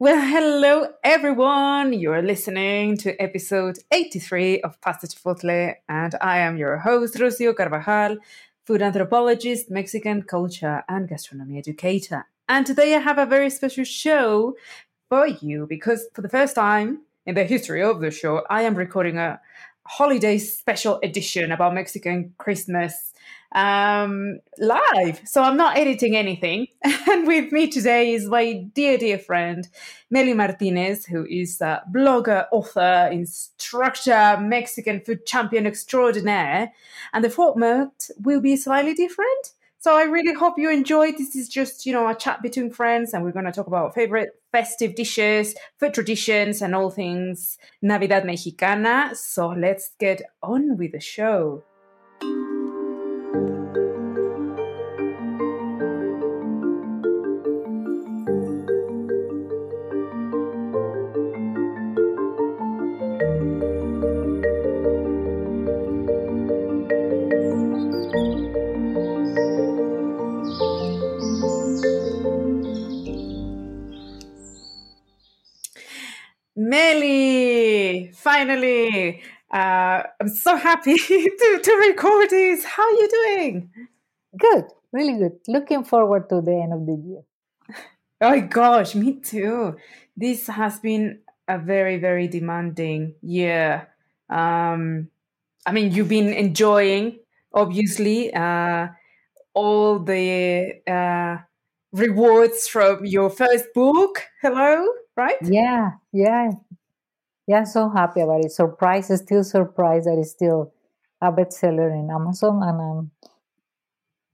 Well, hello everyone. You're listening to episode 83 of Pasta Chipotle, and I am your host, Rocio Carvajal, food anthropologist, Mexican culture and gastronomy educator. And today I have a very special show for you because for the first time in the history of the show, I am recording a holiday special edition about Mexican Christmas um, live. So I'm not editing anything. And with me today is my dear, dear friend, Mely Martinez, who is a blogger, author, instructor, Mexican food champion extraordinaire. And the format will be slightly different. So I really hope you enjoyed. This is just, you know, a chat between friends, and we're going to talk about favorite festive dishes, food traditions, and all things Navidad Mexicana. So let's get on with the show. Finally. Uh, I'm so happy to, to record this. How are you doing? Good, really good. Looking forward to the end of the year. Oh my gosh, me too. This has been a very, very demanding year. Um, I mean, you've been enjoying, obviously, uh, all the uh, rewards from your first book. Hello, right? Yeah, yeah, yeah. So happy about it. Surprised, still surprised that it's still a bestseller in Amazon, and I'm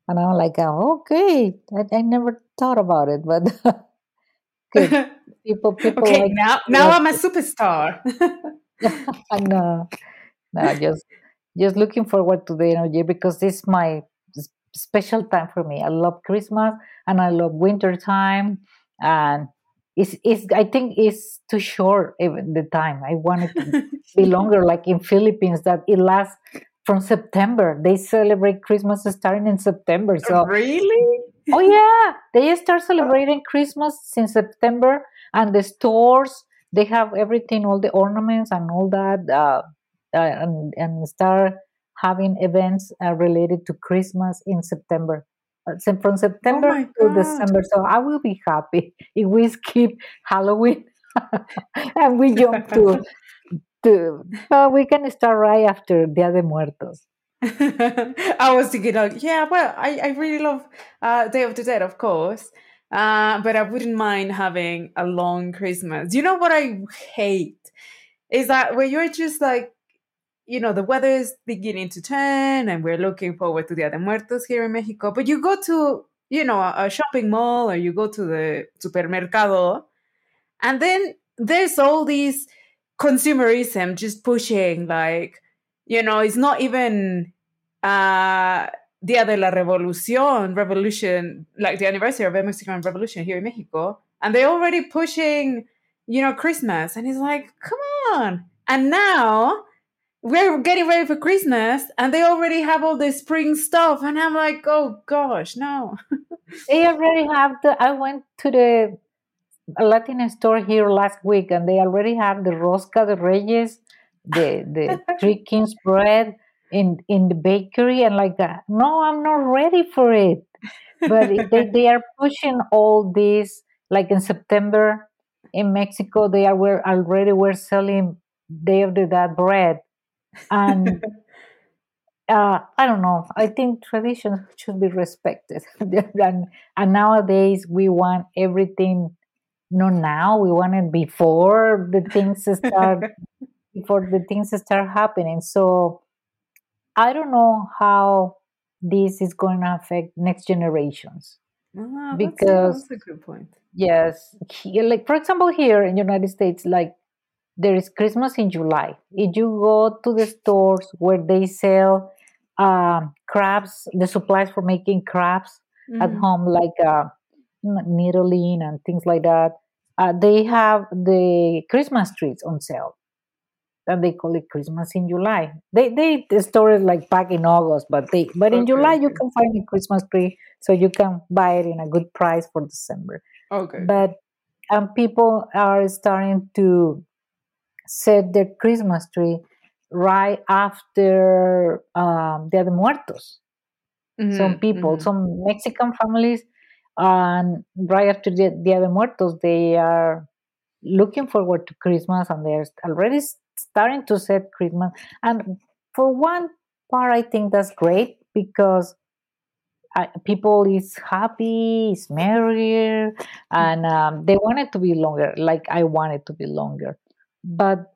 and I'm like, oh, okay. I, I never thought about it, but good. People, people. Okay, like, now, now I'm a superstar. Know. No, just just looking forward to the end of the year because this is my special time for me. I love Christmas and I love winter time and it's, it's I think it's too short even the time. I want it to be longer like in Philippines that it lasts from September. They celebrate Christmas starting in September. So Really? Oh yeah, they start celebrating Christmas in September and the stores they have everything all the ornaments and all that uh, uh, and, and start having events uh, related to Christmas in September. Uh, from September oh to December. So I will be happy if we skip Halloween and we jump to to. Uh, we can start right after Dia de Muertos. I was thinking, like, yeah, well, I, I really love uh, Day of the Dead, of course, uh, but I wouldn't mind having a long Christmas. You know what I hate is that where you're just like you know, the weather is beginning to turn and we're looking forward to the Dia de Muertos here in Mexico. But you go to, you know, a shopping mall or you go to the supermercado and then there's all these consumerism just pushing like, you know, it's not even uh Dia de la Revolución, revolution, like the anniversary of the Mexican Revolution here in Mexico. And they're already pushing, you know, Christmas. And it's like, come on. And now we're getting ready for Christmas and they already have all the spring stuff. And I'm like, oh gosh, no. they already have the, I went to the Latin store here last week and they already have the Rosca de Reyes, the, the Three Kings bread in, in the bakery. And like, that. no, I'm not ready for it. But they, they are pushing all this, like in September in Mexico, they are were already were selling Day of the Dead bread and uh, I don't know. I think traditions should be respected, and, and nowadays we want everything. No, now we want it before the things start before the things start happening. So I don't know how this is going to affect next generations. Ah, because that's a, that's a good point. Yes, like for example, here in United States, like there is Christmas in July. If you go to the stores where they sell uh, crabs, the supplies for making crabs mm-hmm. at home, like uh, needling and things like that, uh, they have the Christmas trees on sale. And they call it Christmas in July. They they store it like back in August, but they but in okay, July okay. you can find a Christmas tree, so you can buy it in a good price for December. Okay. But and people are starting to set their Christmas tree right after um, Dia de Muertos. Mhm, Some people, mhm. some Mexican families, and right after Dia Dia de Muertos, they are looking forward to Christmas and they're already starting to set Christmas. And for one part, I think that's great because uh, people is happy, is merrier, and um, they want it to be longer. Like I want it to be longer, but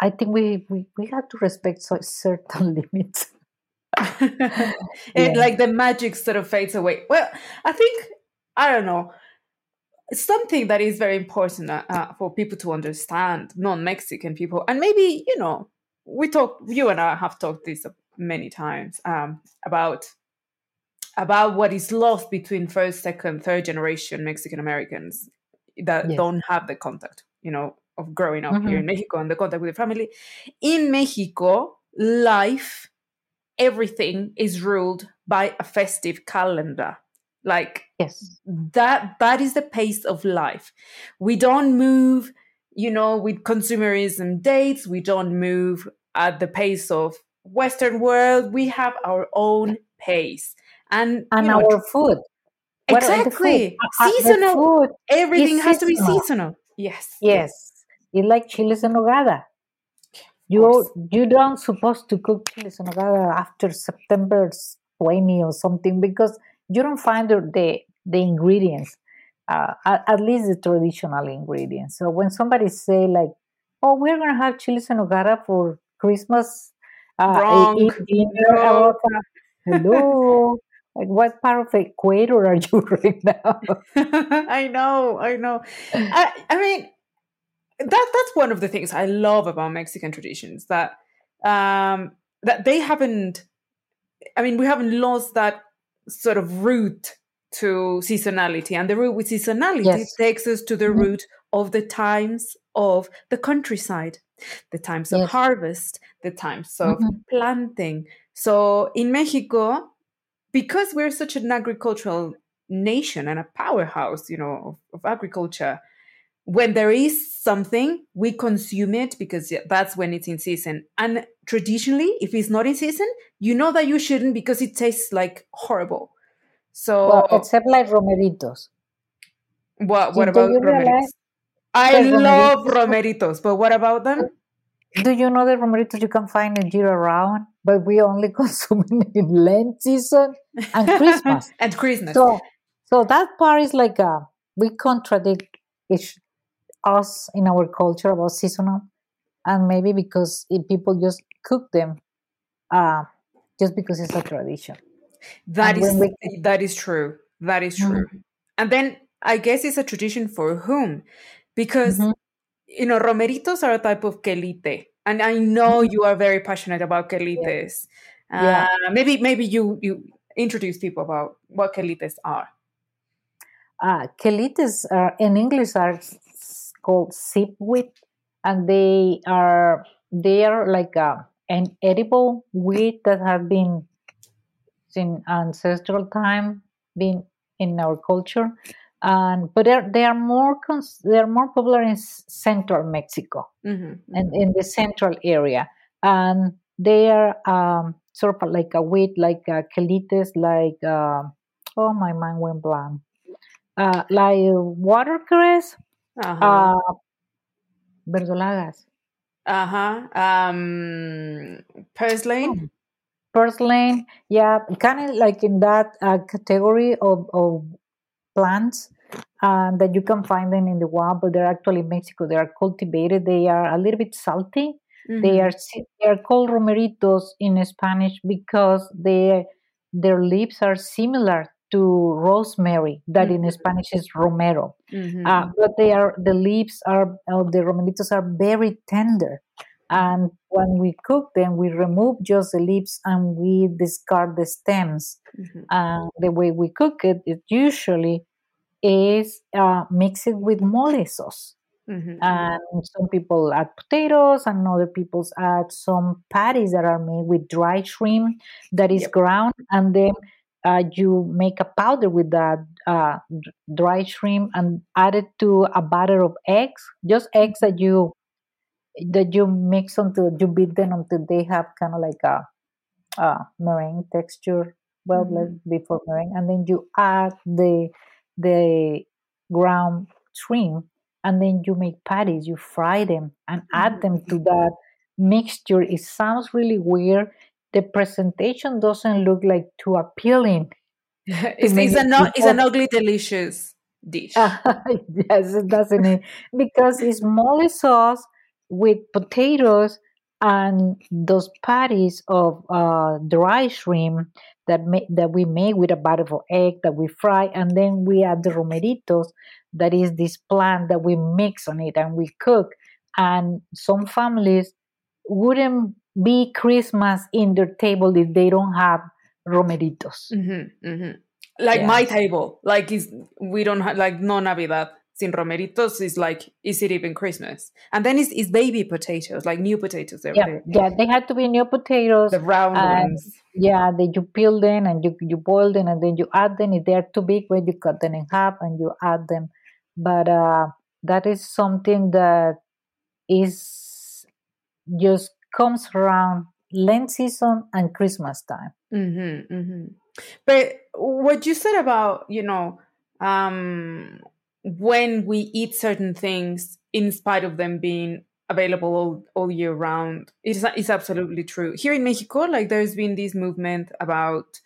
I think we we, we have to respect so, certain limits. it Yeah. like the magic sort of fades away. Well, I think I don't know. Something that is very important uh, uh, for people to understand, non-Mexican people, and maybe you know, we talk. You and I have talked this many times um, about about what is lost between first, second, third generation Mexican Americans that don't have the contact, you know, of growing up here Mhm. in Mexico and the contact with the family. In Mexico, life, everything is ruled by a festive calendar. Like Yes. that that is the pace of life. We don't move, you know, with consumerism dates, we don't move at the pace of Western world. We have our own pace. And, And know, our food. What are the food? exactly the seasonal food everything has to be seasonal. Yes. Yes, it's like chiles en nogada. You you don't supposed to cook chiles en nogada after September twenty or something because you don't find the the, ingredients, uh, at, at least the traditional ingredients. So when somebody say like, "Oh, we're gonna have chiles en nogada for Christmas," uh, Wrong. eat dinner, No. about hello. Like what part of the equator are you right now? I know, I know. I, I mean, that that's one of the things I love about Mexican traditions that um, that they haven't. I mean, we haven't lost that sort of root to seasonality, and the root with seasonality Yes. takes us to the Mhm. root of the times of the countryside, the times of harvest, the times of Mhm. planting. So in Mexico, because we're such an agricultural nation and a powerhouse, you know, of, of agriculture, when there is something, we consume it because that's when it's in season. And traditionally, if it's not in season, you know that you shouldn't because it tastes like horrible. So Well, except like romeritos. what what Do- about romeritos? realize I love romeritos- romeritos, but what about them? Do you know that romeritos you can find in year round, but we only consume it in Lent season and Christmas. and Christmas. so, so that part is like a, we contradict each, us in our culture about seasonal, and maybe because if people just cook them, uh, just because it's a tradition. That and is we- that is true. That is Mhm. true. And then I guess it's a tradition for whom? Because Mhm. you know, romeritos are a type of quelite. And I know Mhm. you are very passionate about quelites. Yeah. Uh, maybe maybe you you introduce people about what quelites are. uh, quelites are in English are called sipwheat, and they are they are like a, an edible wheat that have been in ancestral time been in our culture, and but they're, they are more cons- they are more popular in s- central Mexico. Mhm, and mhm. in the central area, and they are um, sort of like a wheat like uh, quelites, like uh, oh my mind went blank. Uh, like watercress, Uh-huh. uh, verdolagas, Uh-huh. Um purslane. purslane. Yeah, kind of like in that uh, category of, of plants uh, that you can find them in the wild, but they're actually in Mexico. They are cultivated. They are a little bit salty. They Mhm. are they are called romeritos in Spanish because they their leaves are similar to rosemary, that in Mhm. Spanish is romero. Mhm, uh, but they are the leaves are of the romeritos are very tender and when we cook them we remove just the leaves and we discard the stems Mhm. and the way we cook it it usually is uh, mix it with mole sauce Mhm, mhm. and some people add potatoes and other people add some patties that are made with dry shrimp that is Yep. ground and then uh, you make a powder with that uh, dry shrimp and add it to a batter of eggs, just eggs that you that you mix until you beat them until they have kind of like a, a meringue texture. Well, mm-hmm. before meringue, and then you add the the ground shrimp, and then you make patties. You fry them and add them to mm-hmm. that mixture. It sounds really weird. The presentation doesn't look like too appealing. it's, it's, an, it's an ugly delicious dish. yes, doesn't it? Because it's mole sauce with potatoes and those patties of uh, dry shrimp that that we make with a batter of egg that we fry, and then we add the romeritos, that is this plant that we mix on it and we cook. And some families wouldn't be Christmas in their table if they don't have romeritos. Mm-hmm, mm-hmm. Like yeah. my table, like is we don't have like no Navidad sin romeritos is like is it even christmas and then it's, it's baby potatoes like new potatoes yeah yeah they had to be new potatoes the round ones yeah then you peel them and you, you boil them and then you add them if they're too big when you cut them in half and you add them but uh that is something that is just comes around lent season and christmas time mm-hmm, mm-hmm. but what you said about you know um when we eat certain things in spite of them being available all, all year round it's, it's absolutely true here in mexico like there's been this movement about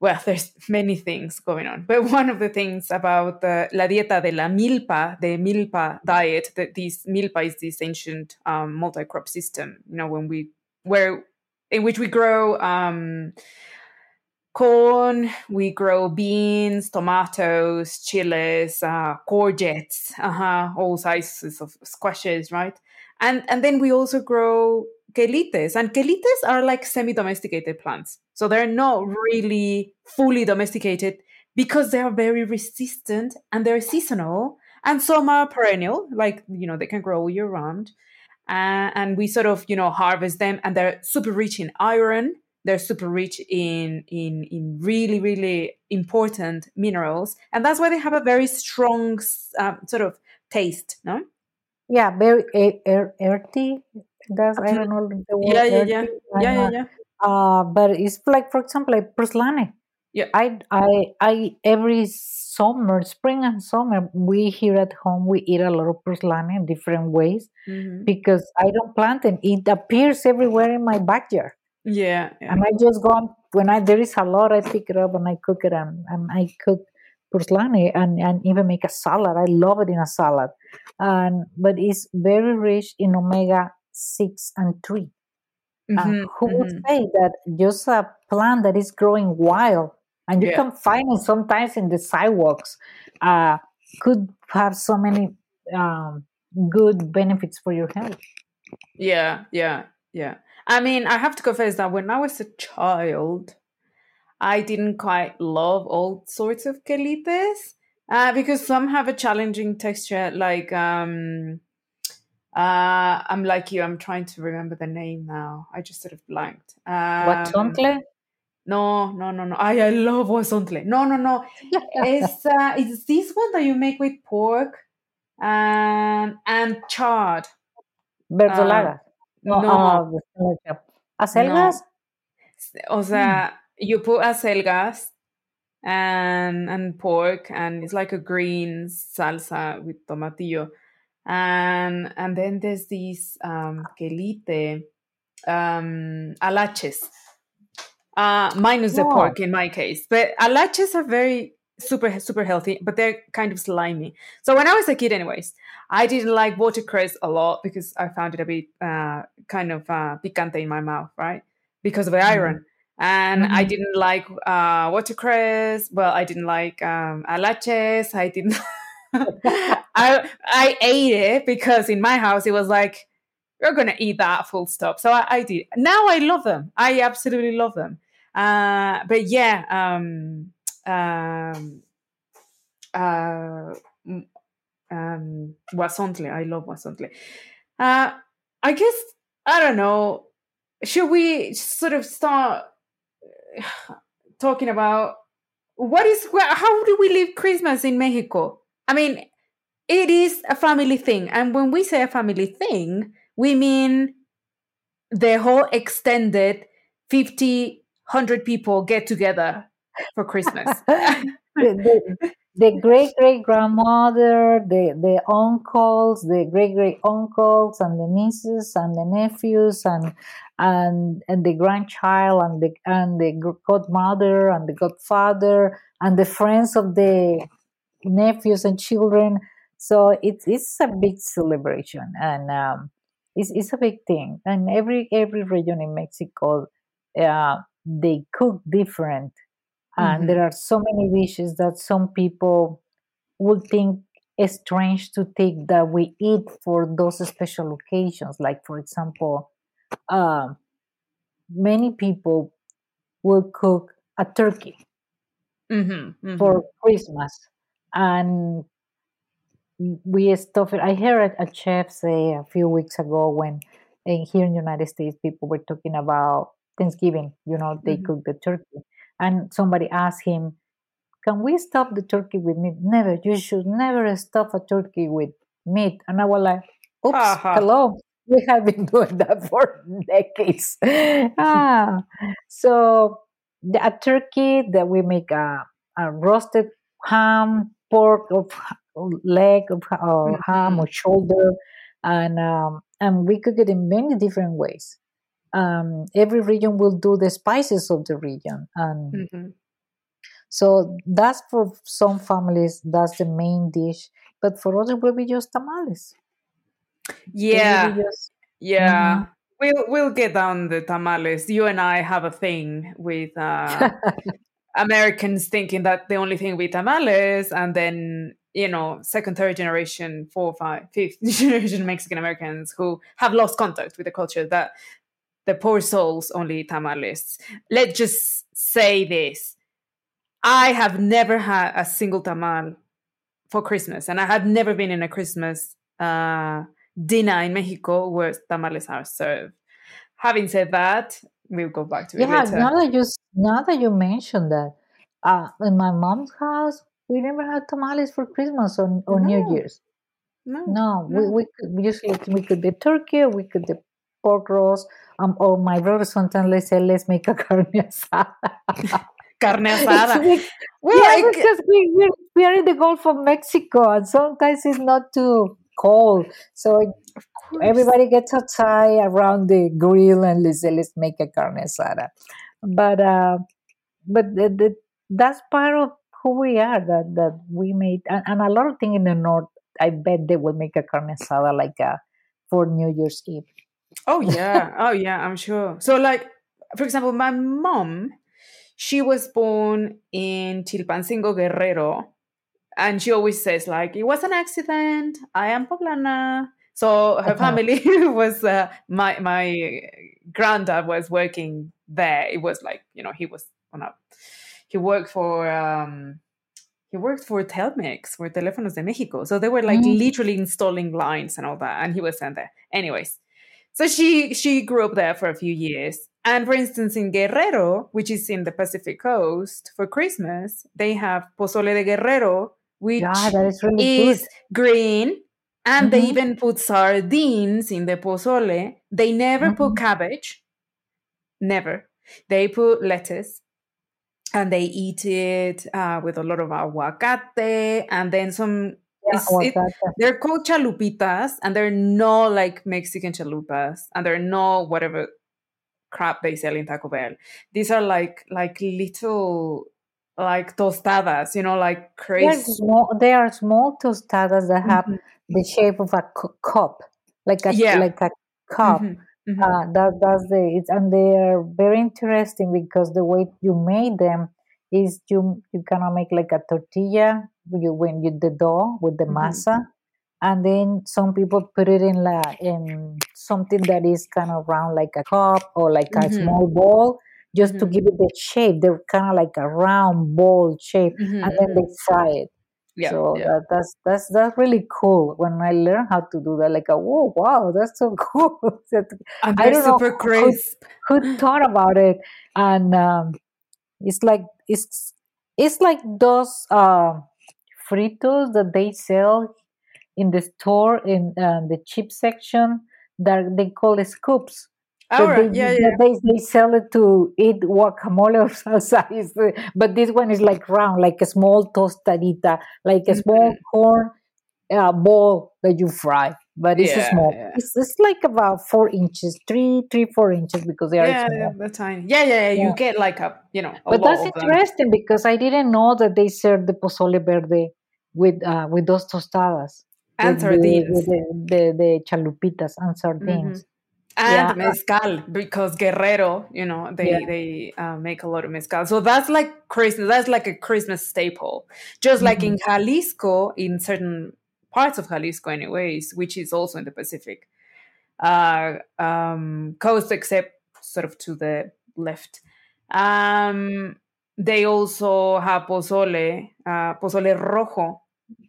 well there's many things going on but one of the things about the la dieta de la milpa the milpa diet that this milpa is this ancient um, multi-crop system you know when we where in which we grow um, corn, we grow beans, tomatoes, chiles, uh, courgettes, uh-huh, all sizes of squashes, right? And and then we also grow quelites, and quelites are like semi-domesticated plants, so they're not really fully domesticated because they are very resistant and they're seasonal, and some are perennial, like you know they can grow all year round. Uh, and we sort of you know harvest them, and they're super rich in iron. They're super rich in in in really really important minerals and that's why they have a very strong um, sort of taste no? Yeah very er- earthy that's i don't know the word yeah yeah yeah yeah yeah, yeah. Uh, but it's like for example like purslane yeah i i i every summer spring and summer we here at home we eat a lot of purslane in different ways mm-hmm. because i don't plant it it appears everywhere in my backyard yeah, yeah. And I just go on, when I there is a lot, I pick it up and I cook it and, and I cook purslane and, and even make a salad. I love it in a salad. And but it's very rich in omega six and 3 mm-hmm, who mm-hmm. would say that just a plant that is growing wild and you yeah. can find it sometimes in the sidewalks uh, could have so many um, good benefits for your health. Yeah, yeah, yeah. I mean, I have to confess that when I was a child, I didn't quite love all sorts of quelites uh, because some have a challenging texture. Like, um, uh, I'm like you. I'm trying to remember the name now. I just sort of blanked. Um, Huauzontle? No, no, no, no. I, I love huauzontle. No, no, no. it's uh, it's this one that you make with pork and and chard. Verdolaga. No, no. ¿Acelgas? No. O sea, mm. you put acelgas and and pork and it's like a green salsa with tomatillo. And and then there's these um quelite um alaches. Uh minus the pork in my case. But alaches are very super super healthy, but they're kind of slimy. So when I was a kid, anyways, I didn't like watercress a lot because I found it a bit uh, kind of uh, picante in my mouth, right? Because of the mm-hmm. iron. And mm-hmm. I didn't like uh, watercress. Well, I didn't like um, alaches. I didn't. I I ate it because in my house it was like you're gonna eat that full stop. So I, I did. Now I love them. I absolutely love them. Uh, but yeah, um, um, uh, um, huauzontle. I love huauzontle. Uh, I guess I don't know. Should we sort of start talking about what is how do we live Christmas in Mexico? I mean, it is a family thing, and when we say a family thing, we mean the whole extended 50 100 people get together for Christmas. the, the great great grandmother, the the uncles, the great great uncles, and the nieces and the nephews, and and and the grandchild, and the and the godmother, and the godfather, and the friends of the nephews and children. So it's it's a big celebration, and um, it's it's a big thing. And every every region in Mexico, uh, they cook different and mm-hmm. there are so many dishes that some people would think is strange to take that we eat for those special occasions like for example uh, many people will cook a turkey mm-hmm, mm-hmm. for christmas and we stuff it i heard a chef say a few weeks ago when in, here in the united states people were talking about thanksgiving you know they mm-hmm. cook the turkey and somebody asked him, Can we stuff the turkey with meat? Never. You should never stuff a turkey with meat. And I was like, Oops, uh-huh. hello. We have been doing that for decades. ah, so the, a turkey that we make a, a roasted ham, pork, of leg of uh, ham or shoulder, and um, and we cook it in many different ways. Um, every region will do the spices of the region and mm-hmm. so that's for some families that's the main dish but for others will be just tamales. Yeah. just, yeah. mm-hmm. we'll we'll get down the tamales. You and i have a thing with uh, americans thinking that the only thing with tamales and then you know second third generation four five fifth generation mexican americans who have lost contact with the culture that the poor souls only tamales. Let's just say this. I have never had a single tamal for Christmas, and I have never been in a Christmas uh, dinner in Mexico where tamales are served. Having said that, we'll go back to it yeah, later. now that you now that you mentioned that, uh, in my mom's house, we never had tamales for Christmas or, or no. New Year's. No, no, no. we, we usually we could do turkey, we could do pork roast, um, or my brother sometimes let's say let's make a carne asada. carne asada. well, yeah, like, because we, we're, we are in the Gulf of Mexico and sometimes it's not too cold. So everybody gets outside around the grill and let's say let's make a carne asada. But uh, but the, the, that's part of who we are that that we made and, and a lot of things in the north. I bet they will make a carne asada like a, uh, for New Year's Eve. Oh yeah. oh yeah, I'm sure. So like for example, my mom, she was born in Chilpancingo, Guerrero, and she always says like it was an accident. I am poblana. So her uh-huh. family was uh, my my granddad was working there. It was like you know he was on a he worked for um he worked for Telmex, for Teléfonos de México. So they were like mm. literally installing lines and all that, and he was sent there. Anyways, so she she grew up there for a few years. And for instance, in Guerrero, which is in the Pacific coast, for Christmas, they have pozole de Guerrero, which yeah, is, really is green. And mm-hmm. they even put sardines in the pozole. They never mm-hmm. put cabbage. Never. They put lettuce and they eat it uh, with a lot of aguacate and then some it, they're called chalupitas, and they're not like Mexican chalupas, and they're not whatever crap they sell in Taco Bell. These are like like little like tostadas, you know, like crazy. They are small, they are small tostadas that have mm-hmm. the shape of a cup, like a yeah. like a cup. Mm-hmm. Mm-hmm. Uh, that that's the it's and they are very interesting because the way you made them is you you cannot make like a tortilla you when you the dough with the mm-hmm. masa and then some people put it in la in something that is kind of round like a cup or like a mm-hmm. small ball just mm-hmm. to give it the shape they're kind of like a round ball shape and then they mm-hmm. fry it yeah, so yeah. That, that's that's that's really cool. When I learned how to do that, like, oh wow, that's so cool. and I don't super know. Who, who, thought about it? And um, It's like it's it's like those uh, fritos that they sell in the store in uh, the chip section that they call scoops. All right. they, Yeah, yeah. they they sell it to eat guacamole or salsa. Is But this one is like round, like a small tostadita, like a small Mhm. corn uh, ball that you fry. But it's Yeah, small. yeah. It's, it's like about four inches, three, three, four inches because they are Yeah, small. yeah, that's tiny. Yeah, yeah, yeah. You get like a, you know, a But that's interesting because I didn't know that they serve the pozole verde with uh, with those tostadas, And with the with the, the, the chalupitas and hmm sardines. And Yeah, mezcal because Guerrero, you know, they yeah. they uh, make a lot of mezcal. So that's like Christmas. That's like a Christmas staple. Just like hmm in Jalisco, in certain parts of Jalisco, anyways, which is also in the Pacific uh, um, coast, except sort of to the left. Um, they also have pozole, uh, pozole rojo,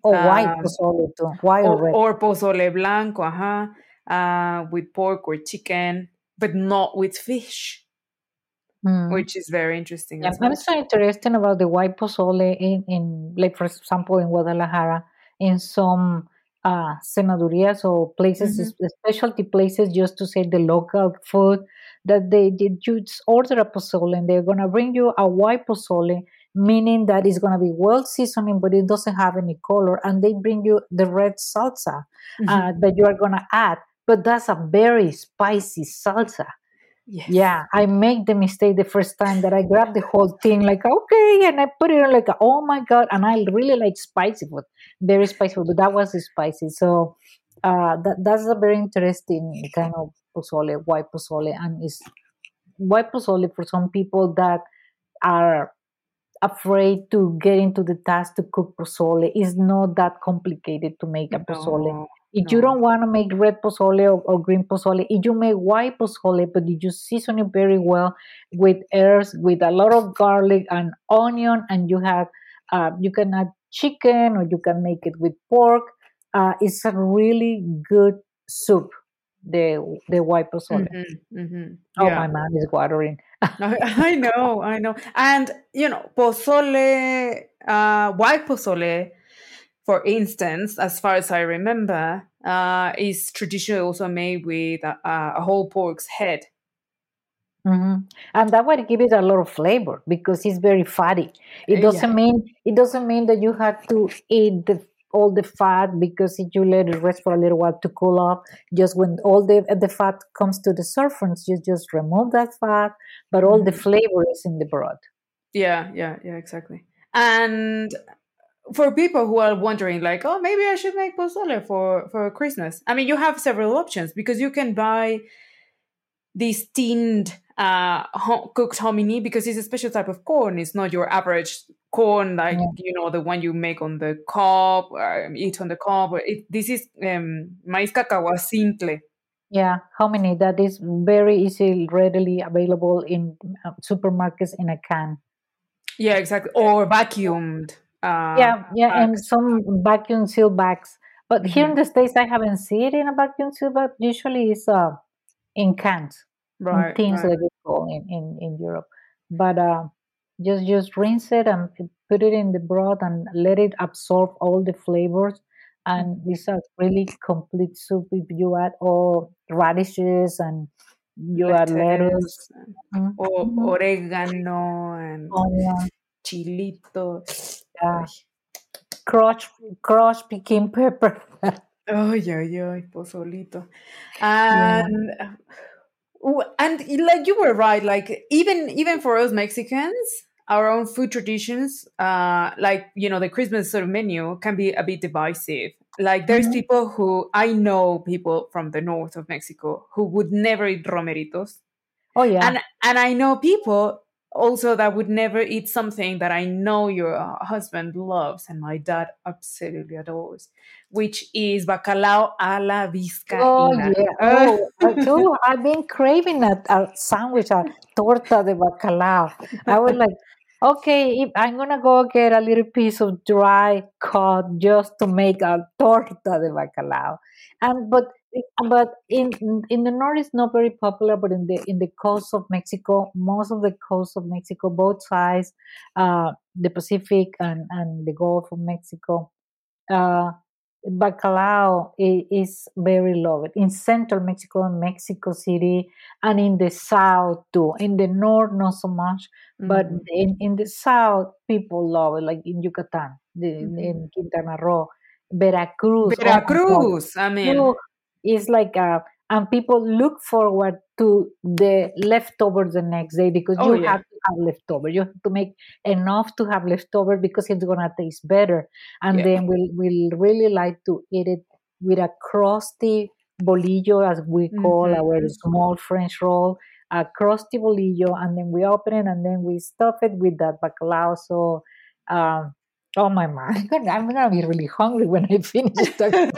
Or white um, pozole too, white or or, red. or pozole blanco, ajá, uh, with pork or chicken, but not with fish, Mm. which is very interesting Yeah, as I'm so interested about the white pozole in, in like for example in Guadalajara, in some uh cenadurias or places, hmm specialty places just to say the local food that they did you order a pozole and they're gonna bring you a white pozole, meaning that it's gonna be well seasoning, but it doesn't have any color, and they bring you the red salsa uh, that you are gonna add. But that's a very spicy salsa. Yes. Yeah, I make the mistake the first time that I grab the whole thing, like okay, and I put it on like oh my god, and I really like spicy food, very spicy food, but that was spicy. So uh, that that's a very interesting kind of pozole, white pozole, and it's white pozole for some people that are afraid to get into the task to cook pozole. It's not that complicated to make a pozole. No, If you don't want to make red pozole or, or green pozole, if you make white pozole, but if you season it very well with herbs, with a lot of garlic and onion, and you have, uh, you can add chicken or you can make it with pork. Uh, it's a really good soup. The the white pozole. hmm hmm Oh, Yeah. my mouth is watering. I, I know, I know. And, you know, pozole, uh, white pozole, for instance, as far as I remember, uh, is traditionally also made with a, a whole pork's head. hmm And that would give it a lot of flavor because it's very fatty. It Uh, doesn't yeah. mean it doesn't mean that you have to eat the, all the fat because if you let it rest for a little while to cool off, just when all the the fat comes to the surface, you just remove that fat, but all the hmm flavor is in the broth. Yeah, yeah, yeah, exactly. And for people who are wondering, like, oh, maybe I should make pozole for for Christmas. I mean, you have several options because you can buy these tinned uh ho- cooked hominy because it's a special type of corn. It's not your average corn like Yeah. you know the one you make on the cob or eat on the cob. It, this is um, maíz cacahuacintle. Yeah, how many? That is very easily readily available in uh, supermarkets in a can. Yeah, exactly. Or vacuumed uh, Yeah, yeah, and some vacuum seal bags. But here in Mhm. the States, I haven't seen it in a vacuum seal bag. Usually it's uh, in cans, in Right, tins right. that you call in, in, in Europe. But uh, just just rinse it and put it in the broth and let it absorb all the flavors. And Mhm. it's a really complete soup if you add all radishes and you add lettuce, and- or mhm, oregano and onion, chilito. Yeah, Ay, crushed crushed piquín pepper. ay, ay, ay, pozolito. yeah. And uh, and like you were right, like even even for us Mexicans, our own food traditions, uh, like you know, the Christmas sort of menu can be a bit divisive. Like there's Mhm. people who I know people from the north of Mexico who would never eat romeritos. Oh yeah. and and I know people also that would never eat something that I know your husband loves and my dad absolutely adores, which is bacalao a la Oh yeah. Oh, I too. I've been craving a, a sandwich, a torta de bacalao. I was like, okay, if I'm gonna go get a little piece of dry cod just to make a torta de bacalao. And but but in in the north it's not very popular but in the in the coast of mexico most of the coast of mexico both sides uh, the pacific and and the gulf of mexico uh, bacalao is very loved in central mexico and mexico city and in the south too in the north not so much but mm-hmm. in, in the south people love it like in yucatan the, mm-hmm. in quintana roo veracruz veracruz oh i mean it's like uh, and people look forward to the leftovers the next day because oh, you yeah. have to have leftover. You have to make enough to have leftover because it's gonna taste better. And yeah. then we'll we'll really like to eat it with a crusty bolillo, as we call mm-hmm. our small French roll, a crusty bolillo, and then we open it and then we stuff it with that bacalao. So um, Oh my god, I'm gonna be really hungry when I finish. Talking.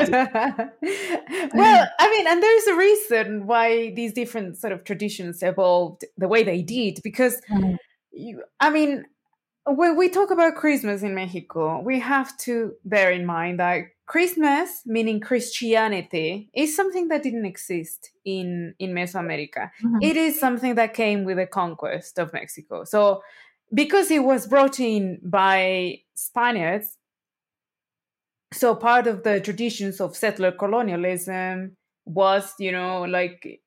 Well, I mean, and there's a reason why these different sort of traditions evolved the way they did. Because, mm. you, I mean, when we talk about Christmas in Mexico, we have to bear in mind that Christmas, meaning Christianity, is something that didn't exist in in Mesoamerica. Mm-hmm. It is something that came with the conquest of Mexico. So because it was brought in by Spaniards, so part of the traditions of settler colonialism was, you know, like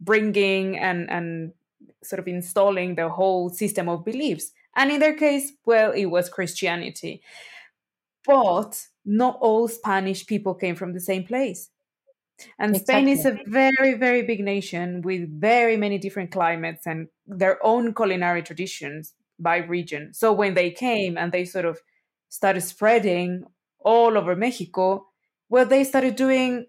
bringing and and sort of installing the whole system of beliefs. And in their case, well, it was Christianity. But not all Spanish people came from the same place. And exactly. Spain is a very, very big nation with very many different climates and their own culinary traditions by region. So when they came and they sort of started spreading all over Mexico, what they started doing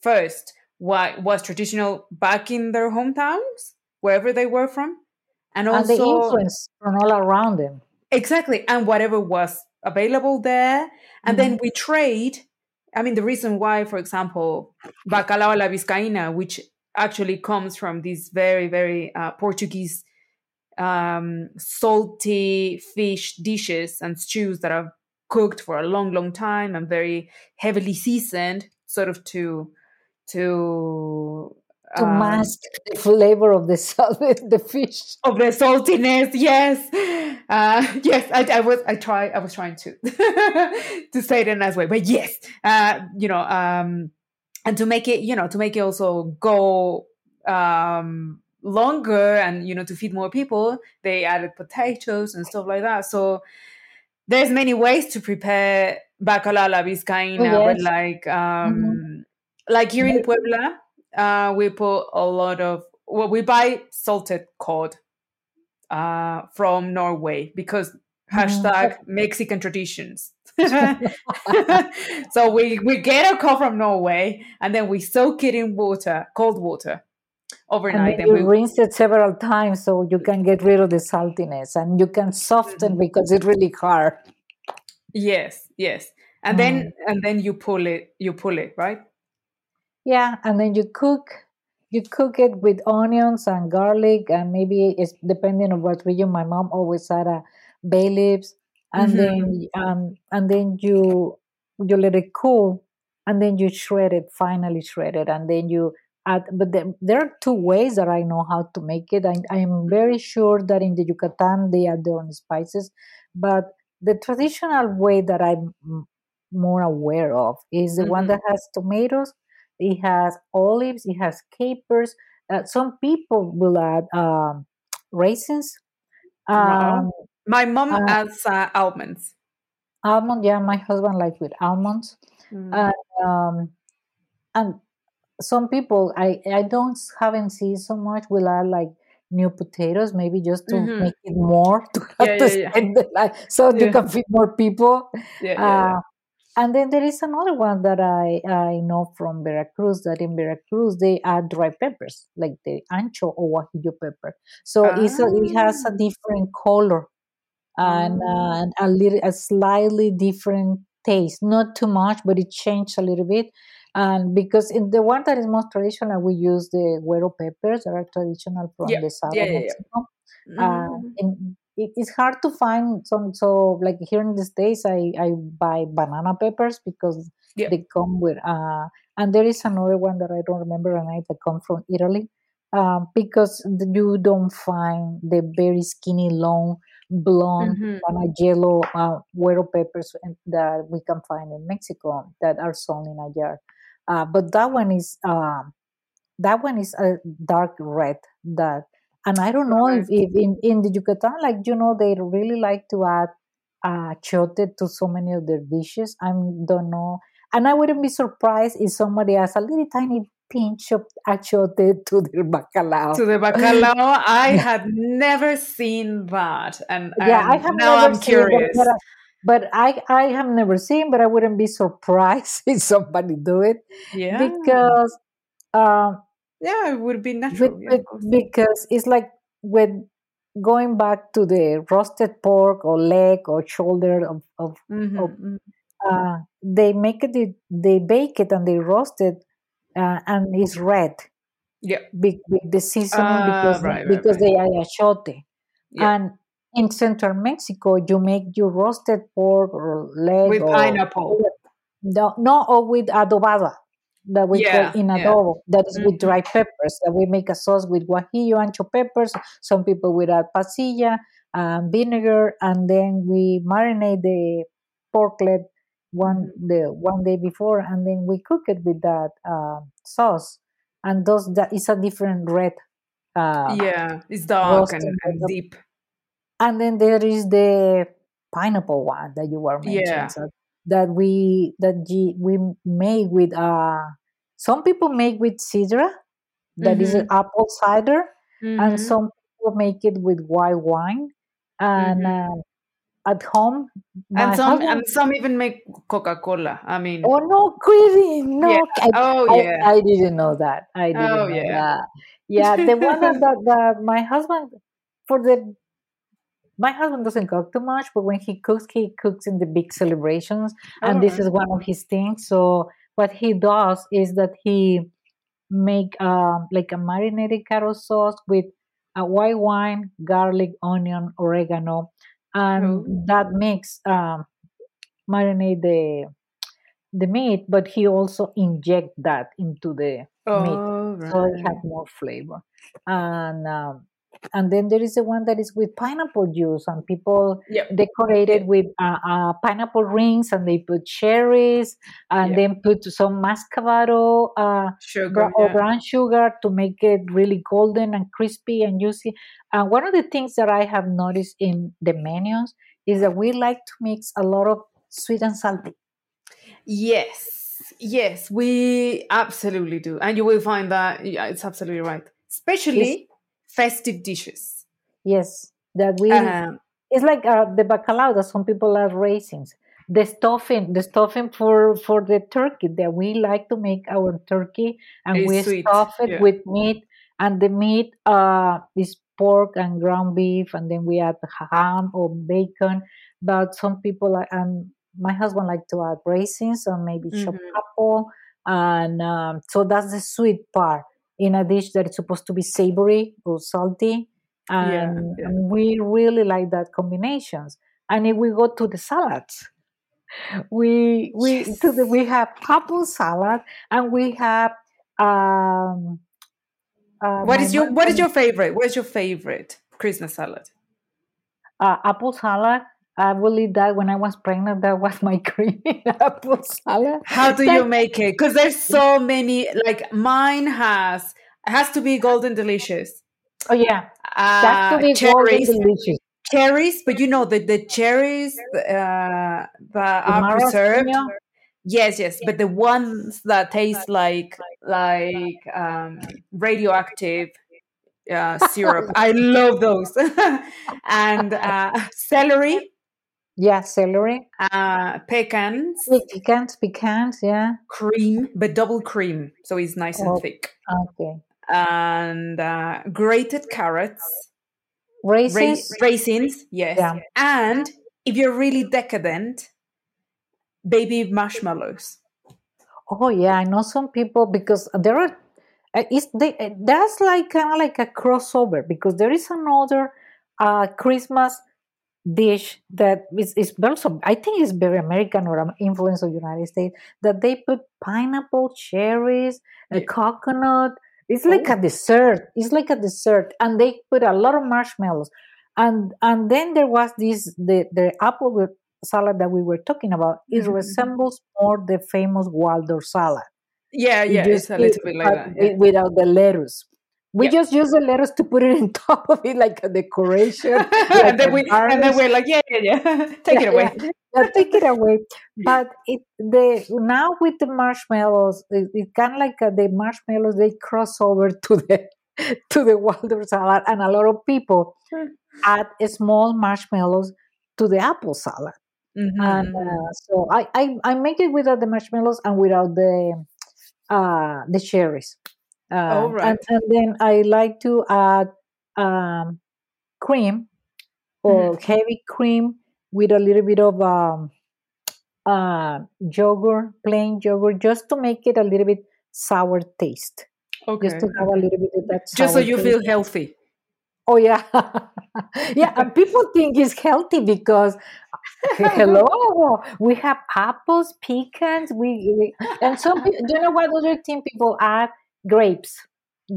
first what was traditional back in their hometowns, wherever they were from. And also and the influence from all around them. Exactly. And whatever was available there. And mm-hmm. then we trade I mean, the reason why, for example, bacalao a la vizcaína, which actually comes from these very, very uh, Portuguese um, salty fish dishes and stews that are cooked for a long, long time and very heavily seasoned, sort of to to to um, mask the flavor of the salt, the fish of the saltiness. Yes, uh, yes. I, I, was I try I was trying to to say it in a nice way, but yes, uh, you know, um, and to make it you know to make it also go um, longer and you know to feed more people, they added potatoes and stuff like that. So there's many ways to prepare bacalao la vizcaína, oh, yes. but like um, mm-hmm. like here in Puebla uh, we put a lot of well, we buy salted cod uh, from Norway because mm-hmm. hashtag Mexican traditions. so we we get a cod from Norway and then we soak it in water, cold water, overnight. And, and you we rinse it several times so you can get rid of the saltiness and you can soften mm-hmm. because it's really hard. Yes, yes, and mm. then and then you pull it, you pull it, right? Yeah, and then you cook you cook it with onions and garlic and maybe it's depending on what region. My mom always had a bay leaves, and mm-hmm. then um and then you you let it cool, and then you shred it, finally shred it, and then you add. But there, there are two ways that I know how to make it. I, I'm very sure that in the Yucatan they add their own spices, but the traditional way that I'm more aware of is the mm-hmm. one that has tomatoes it has olives, it has capers. Uh, some people will add um, raisins. Um, My mom uh, adds uh, almonds. Almond, yeah, my husband likes with almonds. Mm. um, and some people, I I don't haven't seen so much will add like new potatoes, maybe just to mm-hmm. make it more to have yeah, to yeah, yeah. so you can feed more people. Yeah, uh, and then there is another one that I, I know from Veracruz that in Veracruz they add dry peppers, like the ancho or guajillo pepper. So ah. it's a, it has a ah. different color and, uh, and a little a slightly different taste. Not too much, but it changed a little bit. And because in the one that is most traditional, we use the güero peppers that are traditional from the south yeah, of Mexico. Yeah, in, it's hard to find some so like here in the states i i buy banana peppers because Yeah. They come with, uh, and there is another one that I don't remember, and I that come from Italy, um, because you don't find the very skinny, long, blonde, Mhm. kind of yellow uh, güero peppers that we can find in Mexico that are sold in a jar. Uh, but that one is um that one is a dark red. That and I don't know if, if in in the Yucatan, like you know, they really like to add uh, chote to so many of their dishes. I don't know, and I wouldn't be surprised if somebody has a little tiny pinch of achote to their bacalao. To the bacalao, I had never seen that, and, yeah, I have now never I'm curious. But I I have never seen, but I wouldn't be surprised if somebody do it yeah, because um, yeah, it would be with, natural. Yeah, with, because it's like with going back to the roasted pork or leg or shoulder of, of Mhm, of mhm. uh, they make it they bake it and they roast it uh, and it's red Yeah, with, with the seasoning Ah, because right, because right. they are achote Yeah. and in central mexico you make your roasted pork or leg with or pineapple. no, no or with adobada that we Yeah, in yeah. adobo that is with Mhm. dry peppers that we make a sauce with guajillo ancho peppers some people with add pasilla um, vinegar and then we marinate the porklet one Mhm. the one day before and then we cook it with that uh, sauce and those that is a different red uh, Yeah, it's dark and, and deep. And then there is the pineapple one that you were mentioning Yeah. so that we that we make with uh some people make with sidra that is Mhm, apple cider and mhm, some people make it with white wine and mhm. um, at home And some husband and some even make Coca Cola. I mean, oh no kidding no yeah. I, Oh I, yeah. I didn't know that i didn't Oh know yeah. that yeah the one that, that my husband for the my husband doesn't cook too much, but when he cooks, he cooks in the big celebrations, and this is one of his things. So what he does is that he make um, like a marinated carrot sauce with a white wine, garlic, onion, oregano, and Oh. that mix um, marinate the the meat. But he also inject that into the meat Oh so it has more flavor. And um, and then there is the one that is with pineapple juice, and people Yep. decorate Yeah. with uh, uh, pineapple rings, and they put cherries, and Yeah. then put some mascabado uh, Sugar. or Yeah. brown sugar to make it really golden and crispy and juicy. And one of the things that I have noticed in the menus is that we like to mix a lot of sweet and salty. Yes. Yes, we absolutely do. And you will find that yeah, it's absolutely right. Especially festive dishes. yes, that we Um, it's like uh, the bacalao that some people are raisins the stuffing the stuffing for for the turkey that we like to make our turkey and we sweet. stuff it Yeah. with meat and the meat uh is pork and ground beef and then we add ham or bacon but some people like and my husband like to add raisins or maybe chopped hmm apple and um, so that's the sweet part in a dish that is supposed to be savory or salty and, Yeah. and we really like that combinations and if we go to the salads we we to the, we have apple salad and we have um uh, What is your what is your favorite? What is your favorite Christmas salad? uh, apple salad I will eat that when I was pregnant. That was my creamy apple salad. How do That you make it? Because there's so many. Like mine has has to be golden delicious. oh yeah, that's to Uh, be golden cherries, delicious. cherries, but you know the the cherries uh, that The are preserved. Yes, yes, but the ones that taste like like um, radioactive uh, syrup. I love those. and uh, celery, yeah, celery, uh, pecans, pecans, pecans, yeah. cream, but double cream, so it's nice and Oh, thick. okay. And uh, grated carrots, ra- Raisins, raisins, yes. yeah. And if you're really decadent, baby marshmallows. Oh yeah, I know some people because there are uh, is they uh, that's like kind of like a crossover because there is another uh Christmas dish that is, is also I think is very American or influence of United States that they put pineapple, cherries, a coconut. It's like Oh. a dessert. It's like a dessert, and they put a lot of marshmallows, and and then there was this the the apple salad that we were talking about. It Mhm. resembles more the famous Waldorf salad. Yeah, yeah, just it's a little bit like that. Yeah. without the lettuce. We Yeah. just use the lettuce to put it on top of it like a decoration, like and then we and then we're like, yeah, yeah, yeah. Take Yeah, it away. yeah, yeah, take it away. But it the now with the marshmallows, it, it kind of like uh, the marshmallows they cross over to the to the Waldorf salad, and a lot of people Hmm. add small marshmallows to the apple salad. Mhm, And uh, so I, I I make it without the marshmallows and without the uh the cherries. Uh, and, right. and then I like to add um, cream or Mhm. heavy cream with a little bit of um, uh, yogurt, plain yogurt, just to make it a little bit sour taste. Okay. Just to have a little bit of that Just so you taste. feel healthy. Oh yeah, yeah. And people think it's healthy because hello, we have apples, pecans. We, we and some. Do you know what other thing people add? Grapes,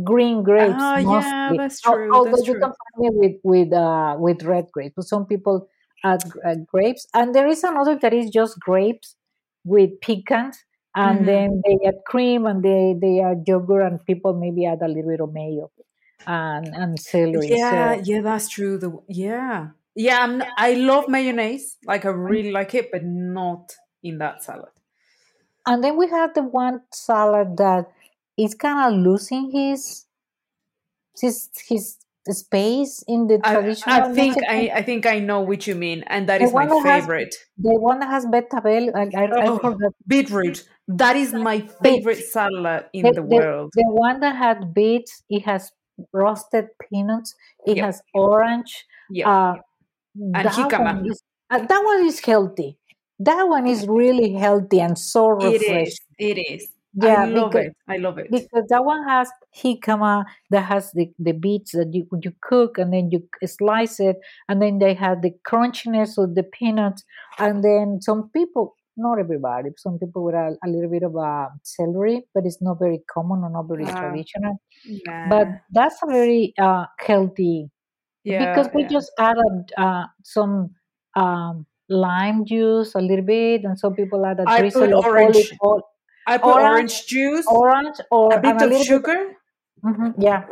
green grapes, yeah, mostly. that's true. Although That's you true. can find it with with uh, with red grapes, but some people add uh, grapes, and there is another that is just grapes with pecans, and Mhm. then they add cream and they they add yogurt, and people maybe add a little bit of mayo and and celery. Yeah, So yeah, that's true. The yeah, yeah. I'm, I love mayonnaise. Like I really like it, but not in that salad. And then we have the one salad that is kind of losing his his his space in the traditional I think Mexican. I, I think I know which you mean, and that The is my that has favorite. the one that has betabel. I, I, I Oh, forgot beetroot. That is my favorite salad in the, the world. the one that had beets. It has roasted peanuts. It Yep, has orange. yep. Uh, And that jicama. one is uh, that one is healthy. That one is really healthy and so It refreshing. is. It is. I Yeah, love because it. I love it. because that one has jicama that has the, the beets that you you cook and then you slice it and then they have the crunchiness of the peanuts and then some people not everybody some people with a, a little bit of uh, celery but it's not very common or not very Ah, traditional but that's a very uh, healthy because we yeah. just added uh, some um, lime juice a little bit and some people add a drizzle of olive oil I put orange orange juice, orange or a bit and a of bit sugar. hmm yeah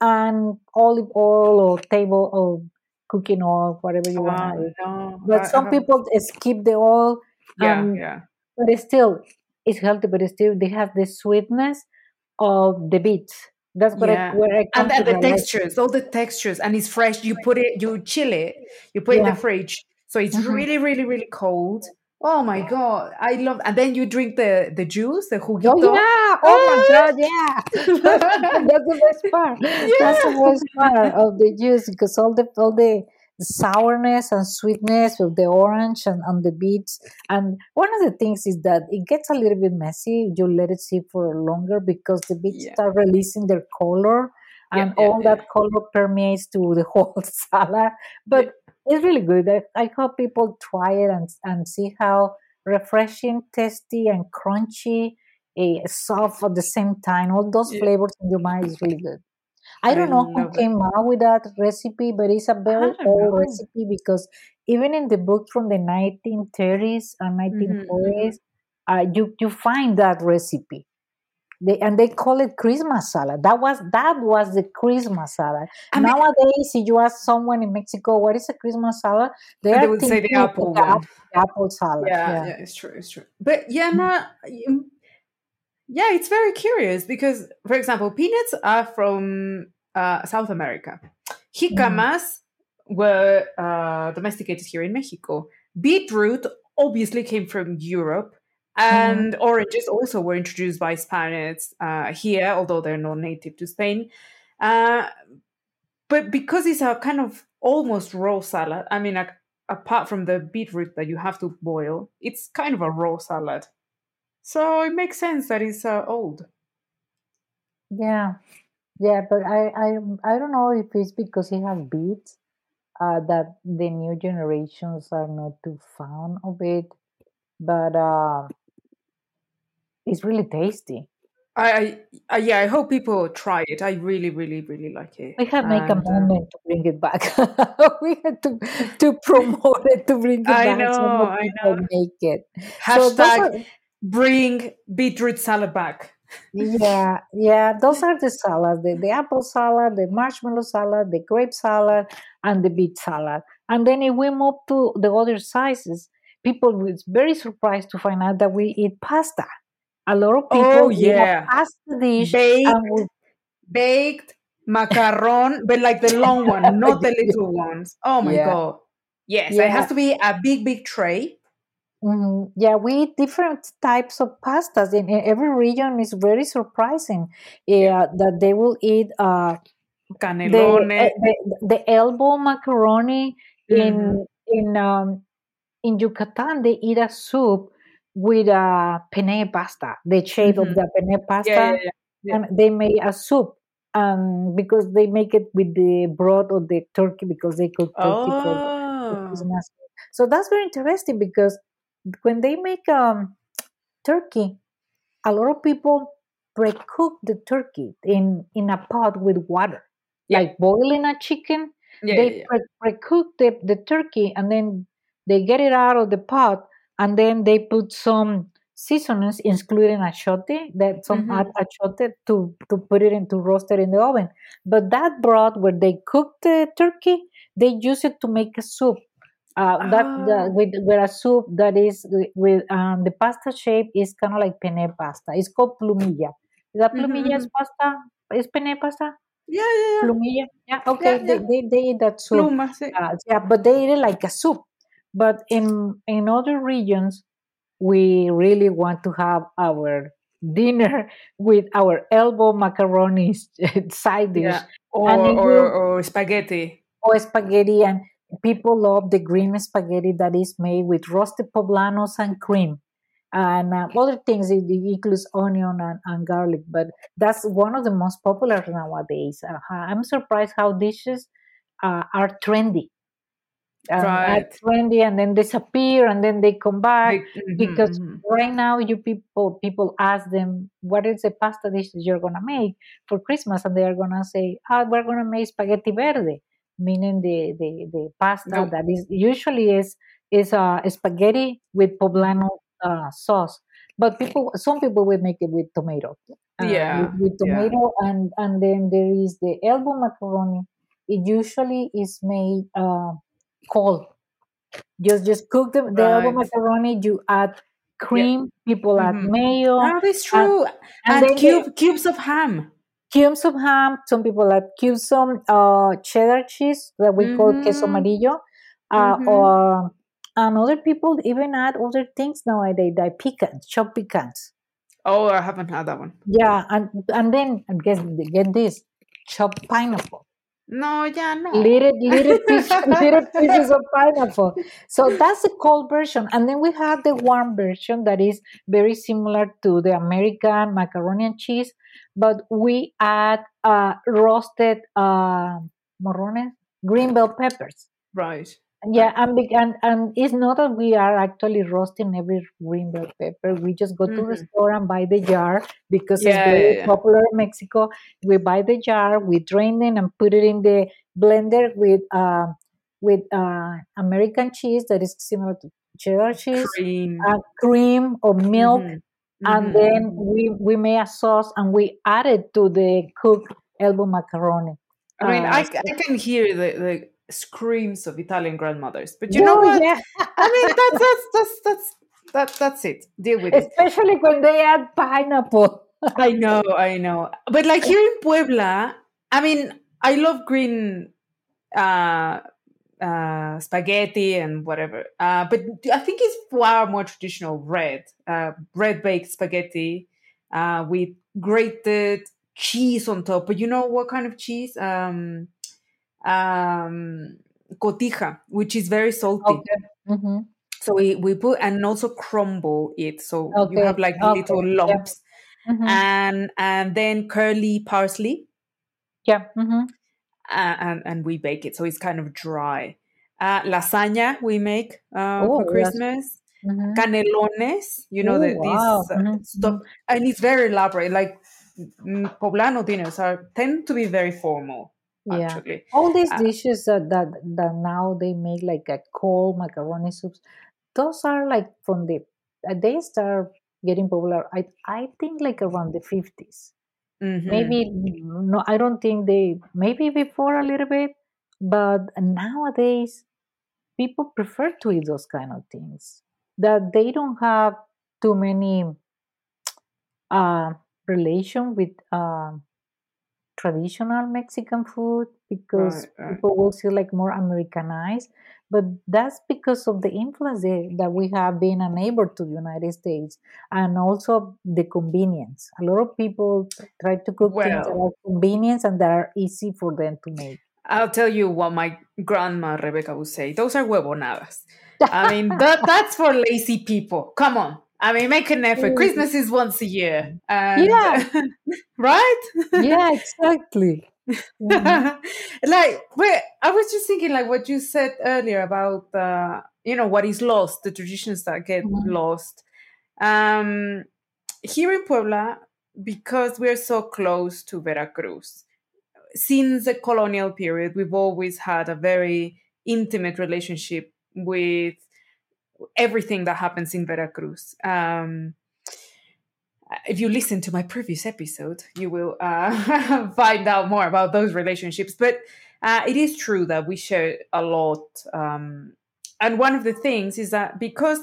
and olive oil or table or cooking oil whatever you want Ah, add no, but I, I some haven't. people skip the oil Yeah, um yeah. but it's still it's healthy but it's still they have the sweetness of the beets that's what I, Yeah. where I come And the realize textures, all the textures, and it's fresh. You put it, you chill it, you put it in the fridge, so it's hmm really, really, really cold. Oh my god, I love. And then you drink the the juice, the Oh yeah! Oh my! God! Yeah, that's the best part. That's the best part of the juice because all the all the sourness and sweetness of the orange and, and the beets. And one of the things is that it gets a little bit messy. You let it sit for longer because the beets Yeah. start releasing their color, Yeah, and yeah, all yeah. that color permeates to the whole salad. But Yeah. It's really good. I, I hope people try it and and see how refreshing, tasty, and crunchy, eh, soft at the same time. All those Yeah. flavors in your mind is really good. I I don't know who it. came out with that recipe, but it's a very old know. recipe because even in the book from the 1930s and hmm 1940s, uh, you you find that recipe. They, and they call it Christmas salad. That was that was the Christmas salad. I mean, Nowadays, if you ask someone in Mexico what is a Christmas salad, they they would say the apple the apple, the apple salad. Yeah, Yeah. yeah, it's true, it's true. But yeah, Mm. no, mm, yeah, it's very curious because, for example, peanuts are from uh, South America. Mm. Jicamas were uh, domesticated here in Mexico. Beetroot obviously came from Europe, Mhm. and oranges also were introduced by Spaniards uh, here, although they're not native to Spain. Uh, but because it's a kind of almost raw salad, I mean, like, apart from the beetroot that you have to boil, it's kind of a raw salad. So it makes sense that it's uh, old. Yeah. Yeah, but I, I I don't know if it's because he has beets uh, that the new generations are not too fond of it, but uh, it's really tasty. I, I yeah, I hope people try it. I really, really, really like it. We have make a And uh, moment to bring it back. we had to to promote it to bring it I back so know, more I know. make it. So Hashtag are bring beetroot salad back. yeah, yeah, those are the salads, the, the apple salad, the marshmallow salad, the grape salad, and the beet salad. And then if we move to the other sizes, people will very surprised to find out that we eat pasta. A lot of Oh people a yeah, pasta dish baked, and baked macaron, but like the long one, not the little ones. Oh my yeah, god. Yes, it has to be a big, big tray. Mhm. Yeah, we eat different types of pastas in, in every region. is very surprising. Yeah. Yeah, that they will eat uh, the, uh, the the elbow macaroni hmm in in um, in Yucatan. They eat a soup with a penne pasta, the shape of hmm the penne Yeah, yeah, pasta, yeah. yeah. and they make a soup. Um, because they make it with the broth of the turkey because they cook turkey for for Oh. Christmas. So that's very interesting because when they make um turkey, a lot of people pre-cook the turkey in in a pot with water, like boiling a chicken. They pre- pre-cook the, the turkey and then they get it out of the pot and then they put some seasonings, including achote, that some hmm add achote to to put it into roast it in the oven. But that broth, where they cook the turkey, they use it to make a soup. Uh, that the, Oh. with with a soup that is wi- with um, the pasta shape is kind of like penne pasta. It's called plumilla. Is that plumilla hmm is pasta? Is penne pasta? Yeah, yeah, yeah. Plumilla? Yeah. Yeah, Okay. They they, they eat that soup. Pluma, sí. Uh, yeah, but they eat it like a soup. But in in other regions, we really want to have our dinner with our elbow macaroni side dish, Yeah. Or, or, or spaghetti. or spaghetti and people love the green spaghetti that is made with roasted poblanos and cream and uh, other things it, it includes onion and, and garlic but that's one of the most popular nowadays uh, i'm surprised how dishes uh, are trendy um, are Right. trendy and then disappear and then they come back Big, hmm because hmm right now you people people ask them what is the pasta dish that you're gonna make for Christmas? And they are gonna say ah we're gonna make spaghetti verde meaning the the, the pasta The, that is usually is is uh, spaghetti with poblano uh, sauce. But people some people will make it with tomato uh, yeah, with yeah. tomato and and then there is the elbow macaroni. It usually is made uh, cold just just cook the, the elbow Right. macaroni you add Yeah. cream people add hmm mayo that's and, true. and And the cube cubes of ham. cubes of ham some people add cubes some uh, cheddar cheese that we call queso Mm-hmm. amarillo uh, Mm-hmm. or and other people even add other things nowadays like pecans chopped pecans Oh, I haven't had that one. yeah and and then and guess get this chopped pineapple No, yeah, no. little little piece, little pieces of pineapple. So that's the cold version, and then we have the warm version that is very similar to the American macaroni and cheese, but we add uh, roasted uh, morrones, green bell peppers. Right. Yeah, and, be- and and it's not that we are actually roasting every green bell pepper. We just go to the Mm-hmm. store and buy the jar because it's Yeah, yeah, very yeah. popular in Mexico. We buy the jar, we drain it and put it in the blender with uh, with uh, American cheese that is similar to cheddar cheese, Cream. uh, cream or milk, Mm-hmm. and Mm-hmm. then Mm-hmm. we we make a sauce and we add it to the cooked elbow macaroni. I mean, Uh, I, I can hear the, the screams of Italian grandmothers, but you know what? yeah. I mean, that's that's that's that's that, that's it. Deal with it. especially when they add pineapple. I know, I know. But like here in Puebla, I mean, I love green uh uh spaghetti and whatever. Uh but I think it's far more traditional red. Uh red baked spaghetti uh with grated cheese on top. But you know what kind of cheese? Um um cotija, which is very salty. Okay. hmm So we, we put and also crumble it. So you have like Okay. little Yeah. lumps hmm and and then curly parsley Yeah. hmm uh, and and we bake it, so it's kind of dry. Uh, lasagna we make uh, Oh, for. Christmas. Mhm. Canelones, you know Oh, the, wow. this uh, Mhm, stuff, and it's very elaborate. Like mm, poblano dinners are tend to be very formal, Yeah. actually. All these Uh, dishes that, that that now they make like a cold macaroni soups, those are like from the uh, they start getting popular. I I think like around the fifties. mhm. Maybe no, I don't think they maybe before a little bit, but nowadays people prefer to eat those kind of things. That they don't have too many uh relation with uh, traditional Mexican food because Right, right. people will see like more Americanized. But that's because of the influence that we have being a neighbor to the United States and also the convenience. A lot of people try to cook things that are convenience and that are easy for them to make. I'll tell you what my grandma Rebecca would say. Those are huevonadas. I mean, that that's for lazy people. Come on. I mean, make an effort. Christmas is once a year, and Yeah, right? yeah, exactly. Like, wait, I was just thinking, like what you said earlier about, uh, you know, what is lost, the traditions that get Mhm. lost. Um, here in Puebla, because we're so close to Veracruz, since the colonial period, we've always had a very intimate relationship with everything that happens in Veracruz. Um, if you listen to my previous episode, you will uh, find out more about those relationships. But uh, it is true that we share a lot. Um, and one of the things is that because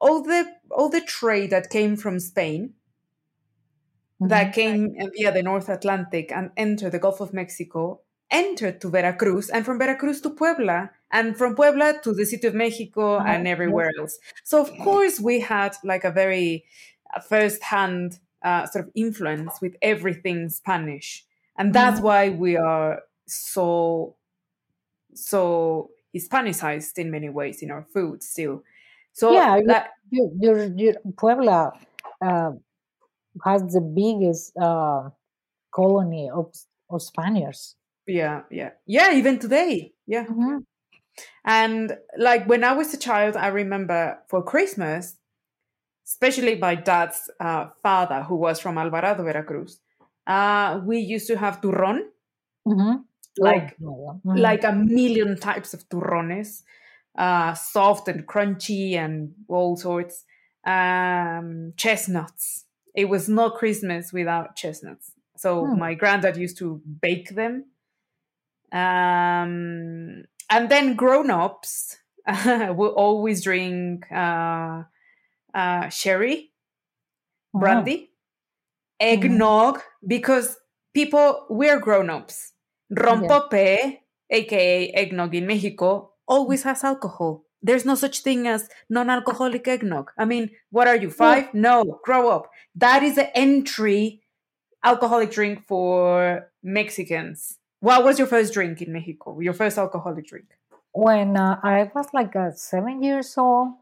all the all the trade that came from Spain that Mhm. came via the North Atlantic and entered the Gulf of Mexico entered to Veracruz and from Veracruz to Puebla and from Puebla to the City of Mexico Uh, and everywhere else. So of course we had like a very uh, first-hand uh, sort of influence with everything Spanish, and that's Mhm. why we are so so Hispanicized in many ways in our food still. So Yeah, you, that you, your, your Puebla uh, has the biggest uh, colony of, of Spaniards. Yeah yeah yeah even today yeah Mhm. And like when I was a child, I remember for Christmas, especially my dad's uh, father, who was from Alvarado, Veracruz, uh, we used to have turron, Mhm. like Oh, yeah. Mhm. like a million types of turrones, uh, soft and crunchy and all sorts. Um, chestnuts. It was not Christmas without chestnuts. So Hmm. my granddad used to bake them. Um, and then grown-ups will always drink uh, uh, sherry, brandy, eggnog, because people, we're grown-ups. Yeah. Rompope, aka eggnog in Mexico, always has alcohol. There's no such thing as non-alcoholic eggnog. I mean, what are you, Yeah. five? No, grow up. That is the entry alcoholic drink for Mexicans. What was your first drink in Mexico? Your first alcoholic drink? When uh, I was like uh, seven years old,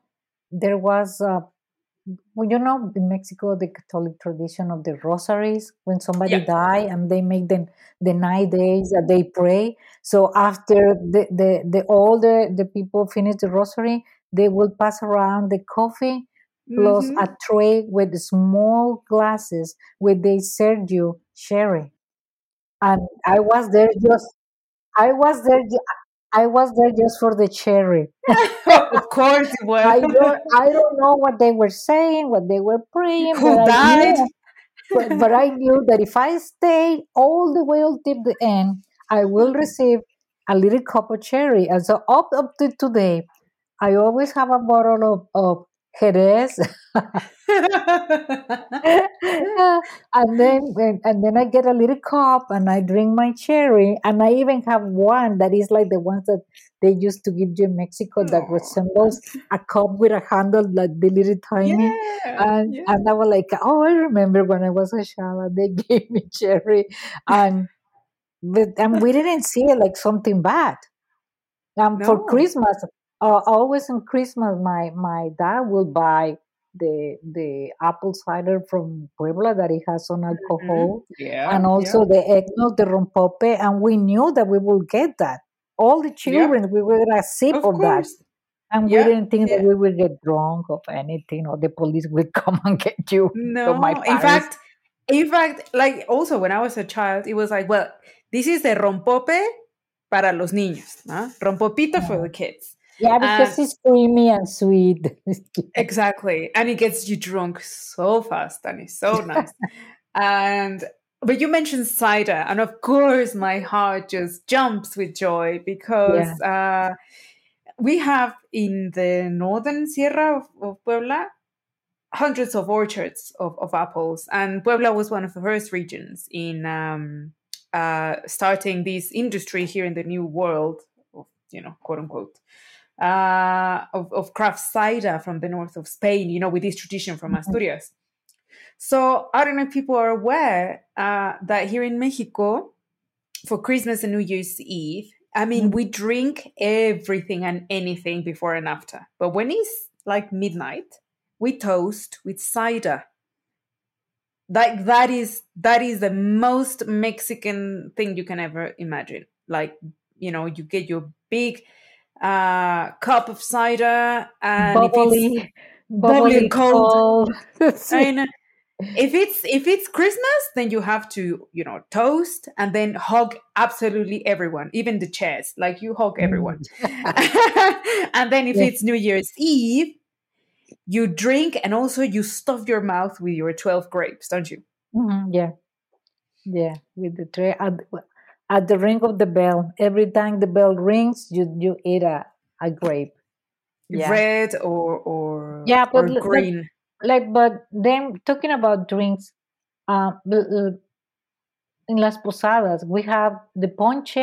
there was, uh, well, you know, in Mexico, the Catholic tradition of the rosaries. When somebody Yeah. die and they make the, the nine days that they pray. So after the, the, the all the, the people finish the rosary, they will pass around the coffee plus hmm a tray with small glasses where they serve you sherry. And I was there just I was there. I was there just for the cherry. of course it was. I don't. I don't know what they were saying, what they were praying, Who but I died? knew. But, but I knew that if I stayed all the way until the end, I will receive a little cup of cherry. And so up up to today, I always have a bottle of of Jerez, and then and then I get a little cup and I drink my cherry, and I even have one that is like the ones that they used to give you in Mexico that Aw. resembles a cup with a handle like the little tiny. yeah, And yeah. and I was like, oh, I remember when I was a child, they gave me cherry, and but and we didn't see it like something bad. Um, for Christmas, uh, always on Christmas, my my dad will buy the the apple cider from Puebla that it has Mhm. alcohol, Yeah, and yeah, also the eggnog, the rompope, and we knew that we would get that. All the yeah. children, we were a sip Of of that, and we didn't think that we would get drunk or anything, or the police would come and get you. So my No, in fact, in fact, like also when I was a child, it was like, well, this is the rompope para los niños, ¿no? Rompopito for the kids. Yeah, because it's creamy and sweet. exactly, and it gets you drunk so fast and it's so nice. And but you mentioned cider, and of course, my heart just jumps with joy yeah, because uh, we have in the northern Sierra of, of Puebla hundreds of orchards of, of apples, and Puebla was one of the first regions in um, uh, starting this industry here in the New World, of, you know, quote unquote, uh, of, of craft cider from the north of Spain. You know, with this tradition from Mhm. Asturias. So I don't know if people are aware uh, that here in Mexico, for Christmas and New Year's Eve, I mean, Mhm. we drink everything and anything before and after. But when it's like midnight, we toast with cider. Like that is that is the most Mexican thing you can ever imagine. Like, you know, you get your big uh cup of cider and if it's bubbly, bubbly cold, cold. If it's if it's Christmas, then you have to you know toast and then hug absolutely everyone, even the chairs. Like you hug everyone. Mm. and then if yeah. it's New Year's Eve, you drink and also you stuff your mouth with your twelve grapes, don't you? Mhm, yeah, yeah. With the tray at, at the ring of the bell, every time the bell rings, you you eat a, a grape. Yeah, Red or or yeah. or But l- the, green. like, but then talking about drinks, uh, l- l- in las posadas we have the ponche,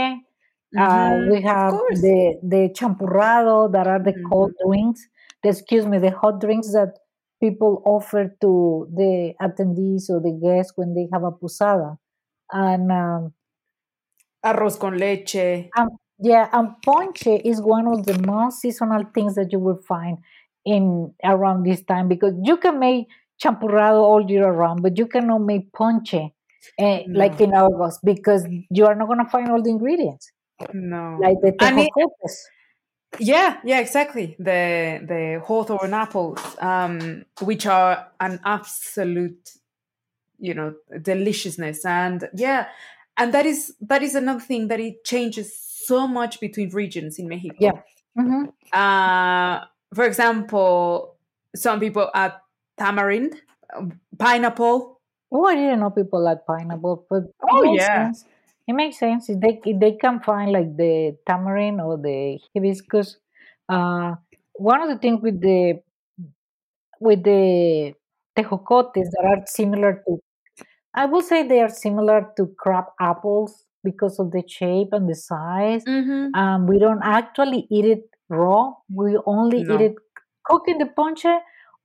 uh, hmm we have the the champurrado that are the cold hmm drinks. The, excuse me, the hot drinks that people offer to the attendees or the guests when they have a posada. And um, Arroz con leche. um, yeah, and ponche is one of the most seasonal things that you will find in around this time because you can make champurrado all year around, but you cannot make ponche eh, like in August because you are not going to find all the ingredients no. like the tejocotes. Yeah, yeah, exactly. The the hawthorn apples, um, which are an absolute, you know, deliciousness, and yeah, and that is that is another thing that it changes so much between regions in Yeah. Mexico. hmm Uh, for example, some people add tamarind, pineapple. Oh, I didn't know people like pineapple, but Oh yeah. sense. It makes sense. If they if they can find like the tamarind or the hibiscus, uh, one of the things with the with the tejocotes that are similar to, I will say they are similar to crab apples because of the shape and the size. Mm-hmm. Um, we don't actually eat it raw. We only eat it cooked in the ponche.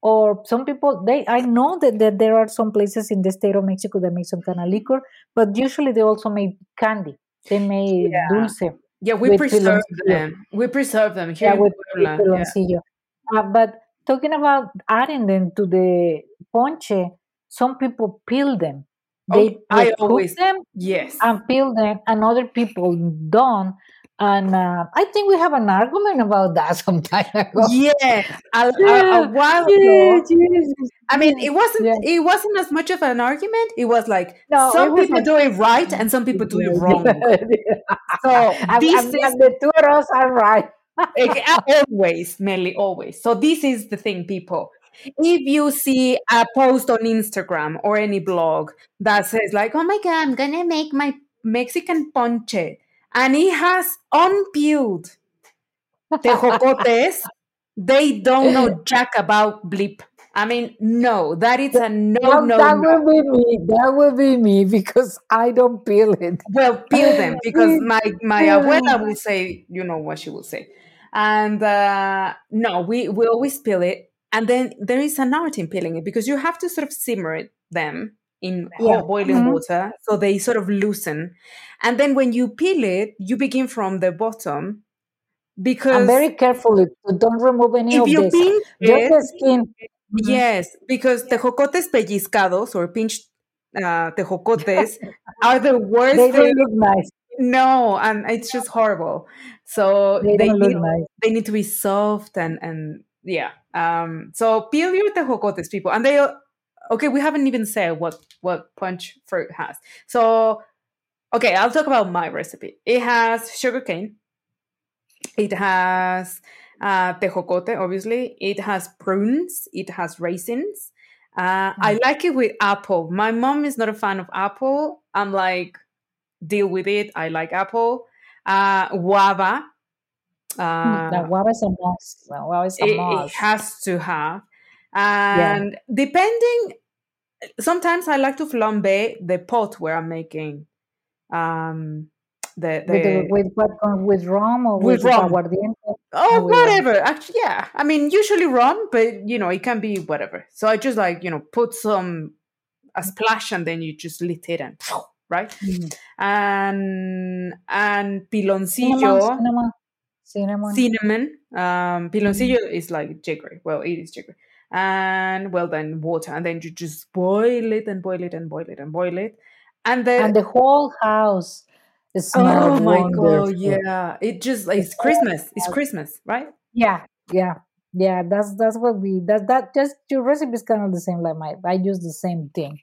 Or some people, they I know that, that there are some places in the state of Mexico that make some kind of liquor, but usually they also make candy. They make Yeah. dulce Yeah, we preserve piloncillo. them. We preserve them here Yeah, with, Puebla. Yeah. Uh, but talking about adding them to the ponche, some people peel them. They Oh, I cook always them yes. and peel them, and other people don't. And uh, I think we have an argument about that some time ago. Yeah, a, a, a Yeah, while yeah, ago. yes, I mean, it wasn't yeah. it wasn't as much of an argument. It was like No, some people a do it right and some people do it wrong. So this is the two of us are right. always, mainly always. So this is the thing, people. If you see a post on Instagram or any blog that says like, "Oh my god, I'm gonna make my Mexican ponche," and it has unpeeled tejocotes, they don't know jack about bleep. I mean, no, that is a no, That, no, that no. will be me. That will be me because I don't peel it. Well, peel them because my my abuela will say, you know what she will say, and uh, no, we we always peel it, and then there is an art in peeling it because you have to sort of simmer it, them in Yeah. hot boiling Mhm. water so they sort of loosen, and then when you peel it, you begin from the bottom And because very carefully, don't remove any if of you this. pinch Just the skin. Yes, because tejocotes pellizcados or pinched uh, tejocotes are the worst. They don't look nice. No, and it's just horrible. So They they need look nice. they need to be soft and and yeah. Um. So peel your tejocotes, people, and they. Okay, we haven't even said what what punch fruit has. So, okay, I'll talk about my recipe. It has sugar cane. It has uh, tejocote, obviously. It has prunes. It has raisins. Uh, I like it with apple. My mom is not a fan of apple. I'm like, deal with it. I like apple. Uh, guava. Mm, Uh, guava is a must. The guava a it, it has to have. Yeah. And depending, sometimes I like to flambe the pot where I'm making um, the, With, the, the with what? With rum or With with, rum. aguardiente? Oh, with rum. whatever. Actually, yeah. I mean, usually rum, but you know, it can be whatever. So I just like you know put some a splash and then you just lit it and right Mhm. and and piloncillo cinnamon, cinnamon. Cinnamon. Um, piloncillo is like jaggery. Well, it is jaggery. And well, then water, and then you just boil it and boil it and boil it and boil it, and the and the whole house smells oh my wonderful. god, yeah, it just it's Christmas. It's. Christmas, right? Yeah, yeah, yeah. That's that's what we that that just your recipe is kind of the same like mine. I use the same thing.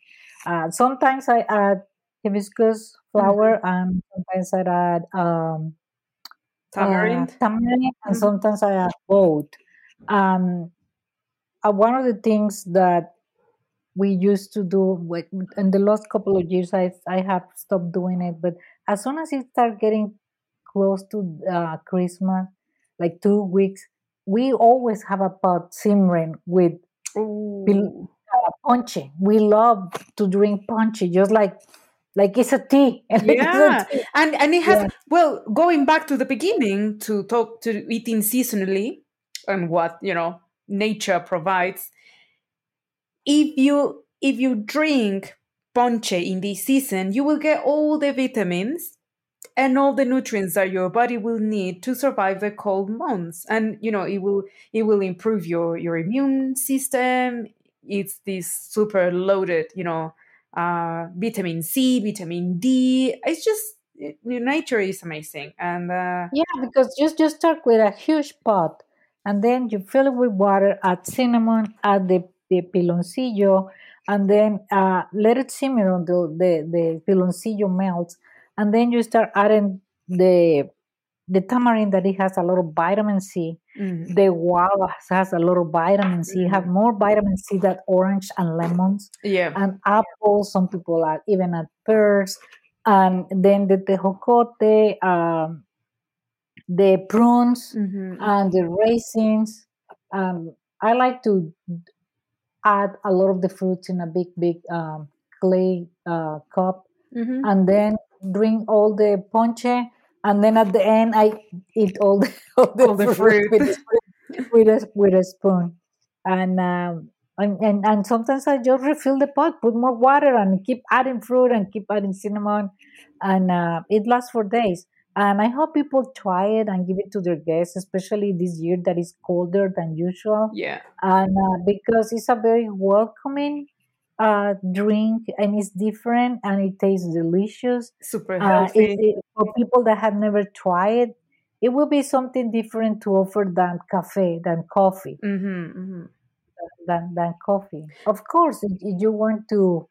Uh, sometimes I add hibiscus flower, and sometimes I add um uh, Tamarind. tamarind, and Mhm. sometimes I add both. Um, uh, one of the things that we used to do with, in the last couple of years, I I have stopped doing it. But as soon as it start getting close to uh, Christmas, like two weeks, we always have a pot simmering with Ooh. uh, ponche. We love to drink ponche, just like like it's a tea. like it's a Yeah, tea. and and it has Yeah. well going back to the beginning to talk to eating seasonally and what you know nature provides. If you if you drink ponche in this season, you will get all the vitamins and all the nutrients that your body will need to survive the cold months and you know it will it will improve your your immune system it's this super loaded you know uh vitamin c vitamin d. It's just it, nature is amazing. And uh Yeah, because just just start with a huge pot, and then you fill it with water, add cinnamon, add the, the piloncillo, and then uh, let it simmer until the the piloncillo melts, and then you start adding the the tamarind that it has a lot of vitamin C. mm, The guava has a lot of vitamin C. Have mm, more vitamin C than orange and lemons yeah and apples. Some people add even at pears, and then the tejocote. Um, the prunes hmm and the raisins. Um, I like to add a lot of the fruits in a big, big um, clay uh, cup, hmm and then drink all the ponche. And then at the end, I eat all the all the, all the fruit fruit with a, spoon- with a with a spoon. And um, and, and and sometimes I just refill the pot, put more water, and keep adding fruit and keep adding cinnamon, and uh, it lasts for days. And I hope people try it and give it to their guests, especially this year that is colder than usual. yeah And uh, because it's a very welcoming uh, drink and it's different and it tastes delicious. super Uh, it, healthy it, for people that have never tried, it it will be something different to offer than cafe, than coffee, hmm hmm than, than coffee. Of course, if, you want to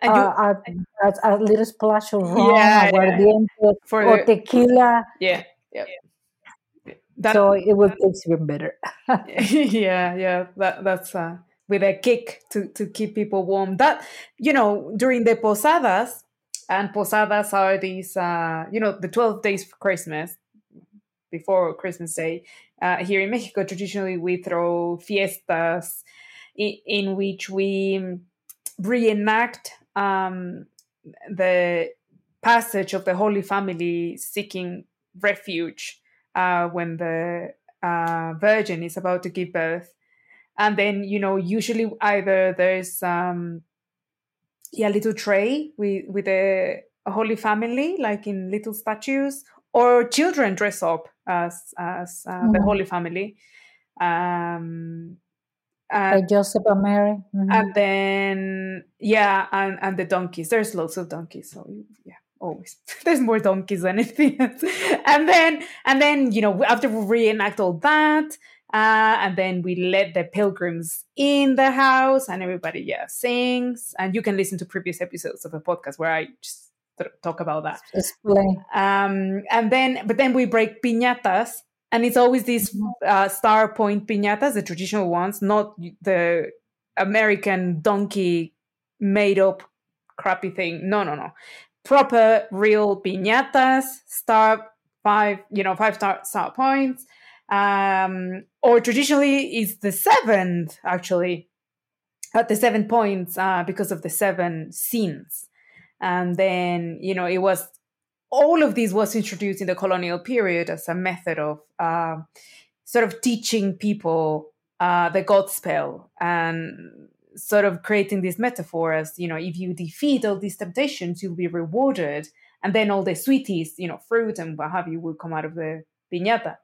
and you uh, add, add a little splash of rum, yeah yeah for or the tequila, yeah yeah that so it will taste even better. yeah yeah that that's uh with a kick to to keep people warm. That you know during the posadas and posadas are these uh you know the 12 days for christmas before christmas day uh, here in mexico traditionally we throw fiestas in, in which we reenact um the passage of the holy family seeking refuge uh, when the uh, virgin is about to give birth and then you know usually either there's um yeah a little tray with with a, a holy family like in little statues or children dress up as as uh, the Mhm. holy family um by Joseph and Mary. Mhm. and then yeah and and the donkeys there's lots of donkeys so yeah always there's more donkeys than anything else and then and then you know after we reenact all that uh, and then we let the pilgrims in the house and everybody yeah sings. And you can listen to previous episodes of the podcast where i just talk about that. Explain. um, and then but then we break piñatas. And it's always these uh, star point piñatas the traditional ones not the american donkey made up crappy thing. No no no. Proper real piñatas star five you know five star star points um or traditionally is the seventh actually at the seven points uh, because of the seven scenes and then you know it was all of this was introduced in the colonial period as a method of uh, sort of teaching people uh, the god spell and sort of creating this metaphor as you know if you defeat all these temptations you'll be rewarded. And then all the sweeties you know fruit and what have you will come out of the piñata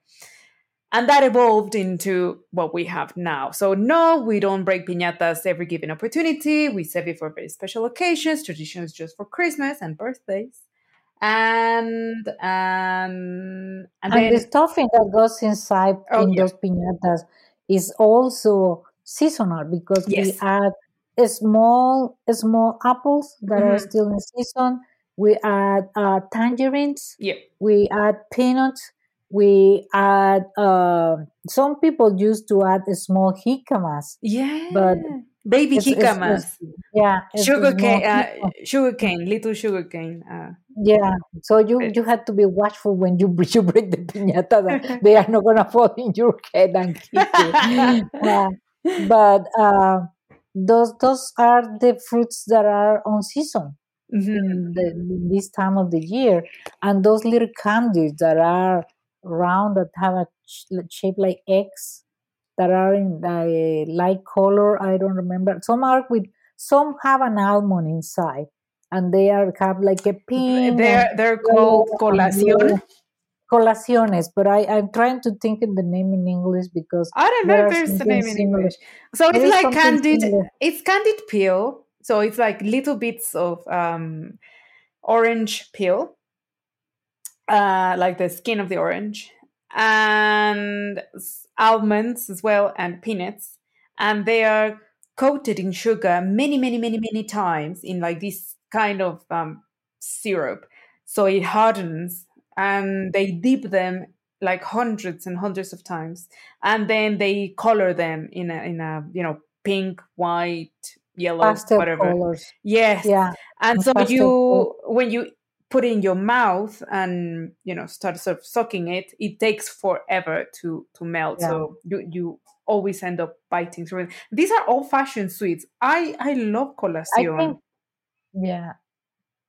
and that evolved into what we have now. So no, we don't break piñatas every given opportunity. We save it for very special occasions, traditions just for Christmas and birthdays. And um, and And then the stuffing that goes inside Oh, in yeah. those piñatas is also seasonal because Yes. we add small small apples that are Mhm. still in season. We add uh, tangerines. yeah, We add peanuts. We add. Uh, some people used to add a small jicamas. yeah, But baby It's, jicamas, it's, yeah, it's a sugar cane, uh, sugar cane, little sugar cane. Uh, Yeah, so you you had to be watchful when you you break the piñata that they are not gonna fall in your head and kick you. But uh, those those are the fruits that are on season mhm. in, the, this time of the year, and those little candies that are round that have a sh- shape like eggs that are in a light color. I don't remember. Some are with some have an almond inside, and they are have like a pink. They're they're called colación. Colaciones, but I, I'm trying to think of the name in English because I don't know if there's a name in. English. So it's like candied. similar. It's candied peel. So it's like little bits of um, orange peel, uh, like the skin of the orange, and almonds as well, and peanuts, and they are coated in sugar many, many, many, many times in like this kind of um, syrup. So it hardens, and they dip them like hundreds and hundreds of times, and then they color them in a in a you know pink, white, yellow, Pastel whatever. colors. Yes, Yeah, and and so pastel you when you put in your mouth and you know start sort of sucking it, it takes forever to to melt. Yeah. So you you always end up biting through it. These are old fashioned sweets. I I love I think. Yeah,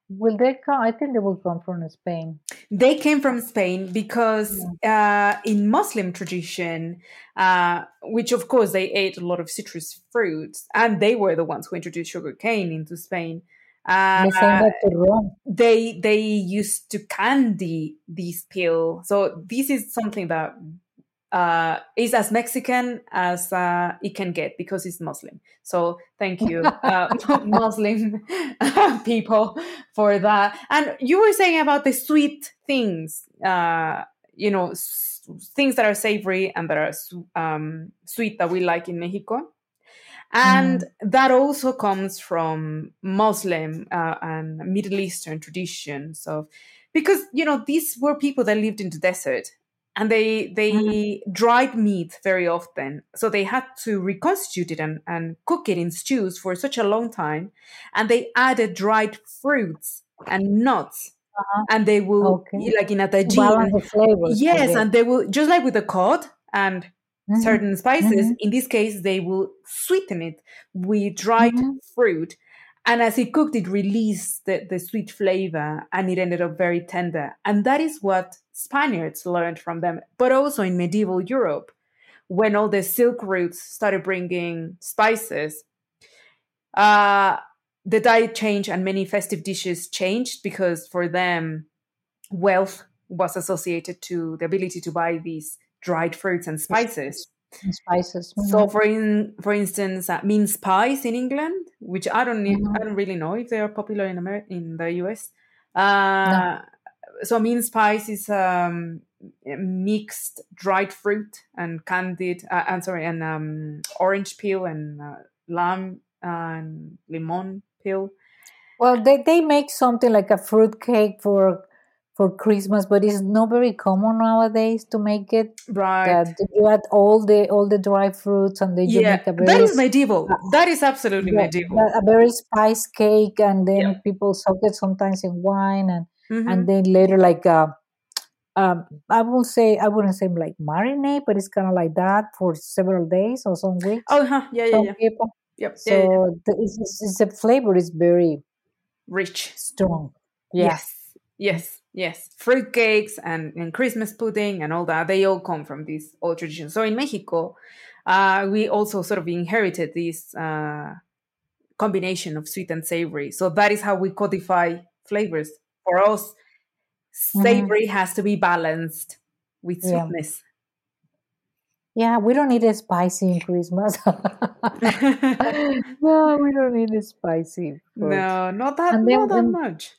will they come? I think they will come from Spain. They came from Spain because uh, in Muslim tradition, uh, which of course they ate a lot of citrus fruits, and they were the ones who introduced sugar cane into Spain. Uh, The same that to Rome. they they used to candy these peel. So this is something that uh, is as Mexican as uh, it can get because it's Muslim. So thank you, uh, Muslim people, for that. And you were saying about the sweet things, uh, you know, s- things that are savory and that are su- um, sweet that we like in Mexico. And that also comes from Muslim uh, and Middle Eastern traditions of because you know these were people that lived in the desert and they they dried meat very often so they had to reconstitute it and, and cook it in stews for such a long time and they added dried fruits and nuts Uh-huh. and they will Okay. like in a To tagine balance the flavors. I yes and they will just like with the cod and Mhm. certain spices. Mhm. In this case, they will sweeten it with dried Mhm. fruit. And as it cooked, it released the, the sweet flavor and it ended up very tender. And that is what Spaniards learned from them, but also in medieval Europe, when all the silk routes started bringing spices. Uh, the diet changed and many festive dishes changed because for them, wealth was associated to the ability to buy these dried fruits and spices. And spices. So Mhm. for in for instance, uh, mince pies in England, which I don't ne- Mhm. I don't really know if they are popular in America in the US. No. Uh, so mince pies is um, mixed dried fruit and candied. Uh, I'm sorry, and um, orange peel and uh, lime and limon peel. Well, they, they make something like a fruit cake for for Christmas, but it's not very common nowadays to make it. Right. That you add all the all the dry fruits and then you Yeah, make a very is medieval. That is absolutely yeah, medieval. a very spice cake, and then Yeah. people soak it sometimes in wine, and Mhm. and then later like uh, um, I will say I wouldn't say like marinate, but it's kind of like that for several days or some weeks. Oh, huh. yeah, yeah, yeah. people. Yep. So yeah, yeah. the, it's, it's, it's the flavor is very Rich. strong. Yeah. Yes, yes, yes. Fruit cakes and, and Christmas pudding and all that, they all come from these old traditions. So in Mexico, uh, we also sort of inherited this uh, combination of sweet and savory. So that is how we codify flavors. For us, Mhm. savory has to be balanced with sweetness. Yeah, we don't need it spicy in Christmas. no, we don't need it spicy. food. no, not that, then not that much.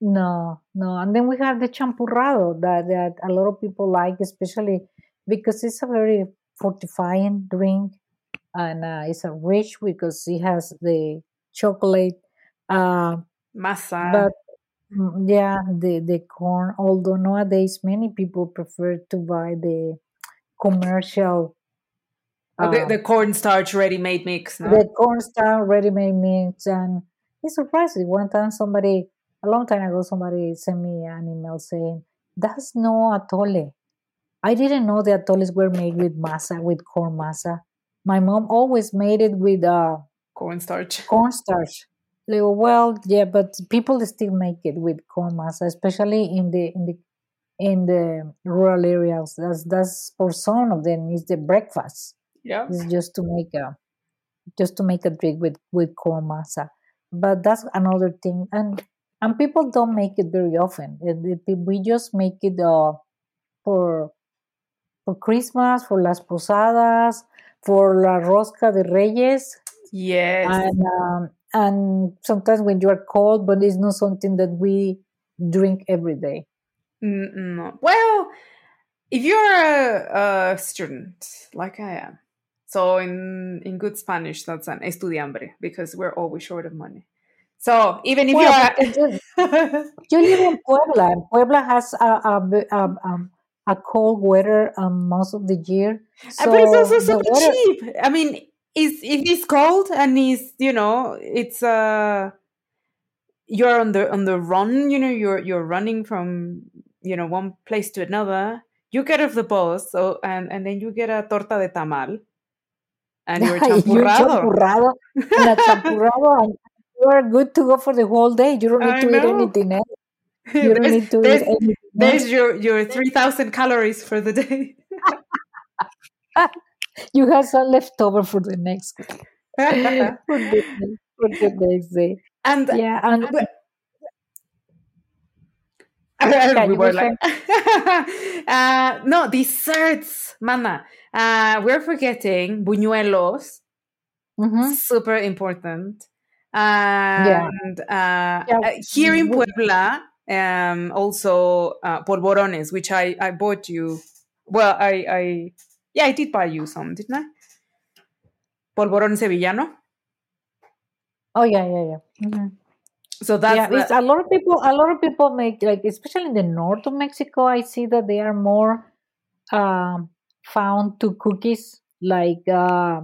No, no. And then we have the champurrado that, that a lot of people like, especially because it's a very fortifying drink and uh, it's a rich because it has the chocolate. Uh, Masa. but mm, yeah, the, the corn, although nowadays many people prefer to buy the commercial. Uh, the, uh, the cornstarch ready-made mix, no? the cornstarch ready-made mix and it's surprising one time somebody a long time ago somebody sent me an email saying that's no atole. I didn't know the atoles were made with masa with corn masa. My mom always made it with uh, cornstarch. cornstarch. Go, well yeah but people still make it with corn masa especially in the in the in the rural areas. That's that's for some of them is the breakfast. Yeah. it's just to make a just to make a drink with with corn masa. But that's another thing and and people don't make it very often It- it- we just make it uh, for for christmas for las posadas for la rosca de reyes Yes. and um, and sometimes when you are cold but it's not something that we drink every day No. Well, if you're a, a student like I am, so in in good Spanish, that's an estudiambre because we're always short of money. So even if Well, you're you live in Puebla, and Puebla has a a, ve- a, um, a cold weather um, most of the year. So Uh, but it's also super weather, cheap. I mean, it's if it's cold and it's you know it's uh you're on the on the run. You know you're you're running from you know one place to another. You get off the bus, so and and then you get a torta de tamal and you're you're champurrado. champurrado and a champurrado, and you are good to go for the whole day. You don't need I to eat anything else. You don't there's, need to eat anything else. there's your your three thousand calories for the day. You have some left over for the next for the, for the next day. and Yeah, and Yeah, we you were like, uh, no, desserts, mana. Uh, we're forgetting buñuelos, mhm. super important. And uh, Yeah, uh, here in Puebla, um, also uh, polvorones, which I, I bought you. Well, I, I, yeah, I did buy you some, didn't I? Polvorón sevillano. oh yeah, yeah, yeah. Mhm. So that's yeah, the- it's a lot of people. A lot of people make like, especially in the north of Mexico. I see that they are more um, found to cookies like uh,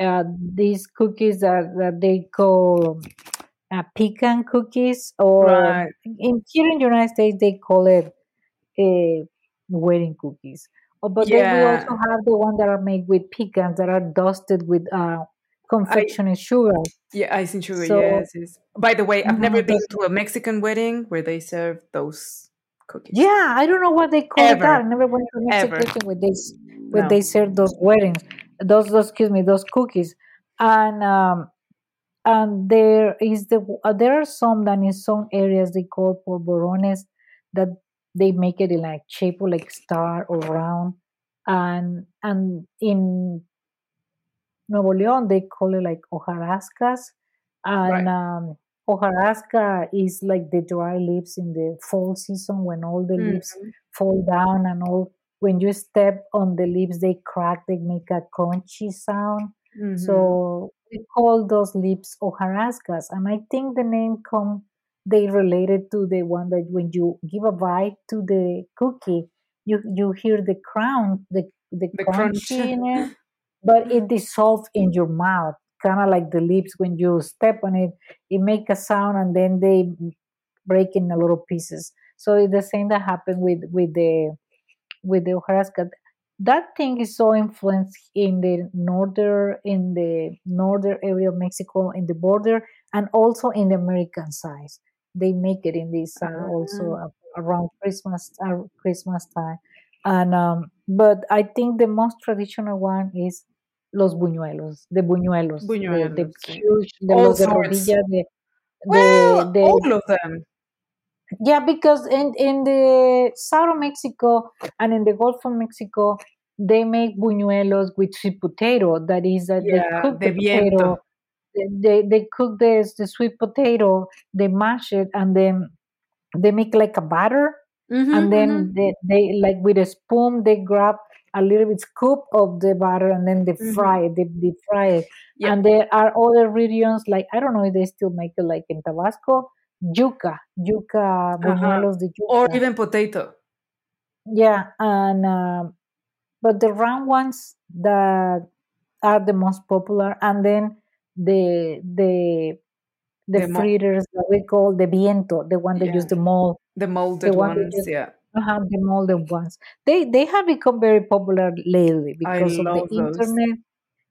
uh, these cookies that, that they call uh, pecan cookies, or Right. in here in the United States they call it uh, wedding cookies. Oh, but then we also have the one that are made with pecans that are dusted with uh, confectionery sugar. Yeah, icing sugar. So- yes, yes. By the way, I've never been to a Mexican wedding where they serve those cookies. Yeah, I don't know what they call it. Ever. That. I never went to a Ever. Mexican where they where No. they serve those weddings, those those excuse me, those cookies, and um, and there is the uh, there are some that in some areas they call polvorones that they make it in like shape of like star or round, and and in Nuevo León they call it like hojarascas, and Right. um, hojarasca is like the dry leaves in the fall season when all the leaves Mhm. fall down and all. When you step on the leaves, they crack. They make a crunchy sound. Mhm. So we call those leaves hojarascas, and I think the name come they related to the one that when you give a bite to the cookie, you you hear the crown, the the The crunch. in it, but it dissolves in your mouth, kind of like the leaves when you step on it. It make a sound, and then they break in a little pieces. So it's the same that happened with with the with the hojarasca. That thing is so influenced in the northern in the northern area of Mexico, in the border, and also in the American side. They make it in this side also uh, around Christmas uh, Christmas time. And um, but I think the most traditional one is los buñuelos, the buñuelos, the the huge, the All los de sorts. rodilla, the the Well, the all of them. Yeah, because in in the south of Mexico and in the Gulf of Mexico, they make buñuelos with sweet potato. That is, that they cook the potato, viento. they they, they cook the the sweet potato, they mash it, and then they make like a batter, Mhm, and then they, they like with a spoon they grab a little bit scoop of the butter and then they Mhm. fry it, they deep fry it. Yeah. And there are other regions like I don't know if they still make it like in Tabasco, yuca, yuca Uh-huh. buñuelos de Or even potato. Yeah, and um, but the round ones that are the most popular, and then the the the The mo fritters that we call the viento, the one that yeah, use the mold, the the molded one that ones. use Yeah. uh the molded ones. They they have become very popular lately because of the those. internet.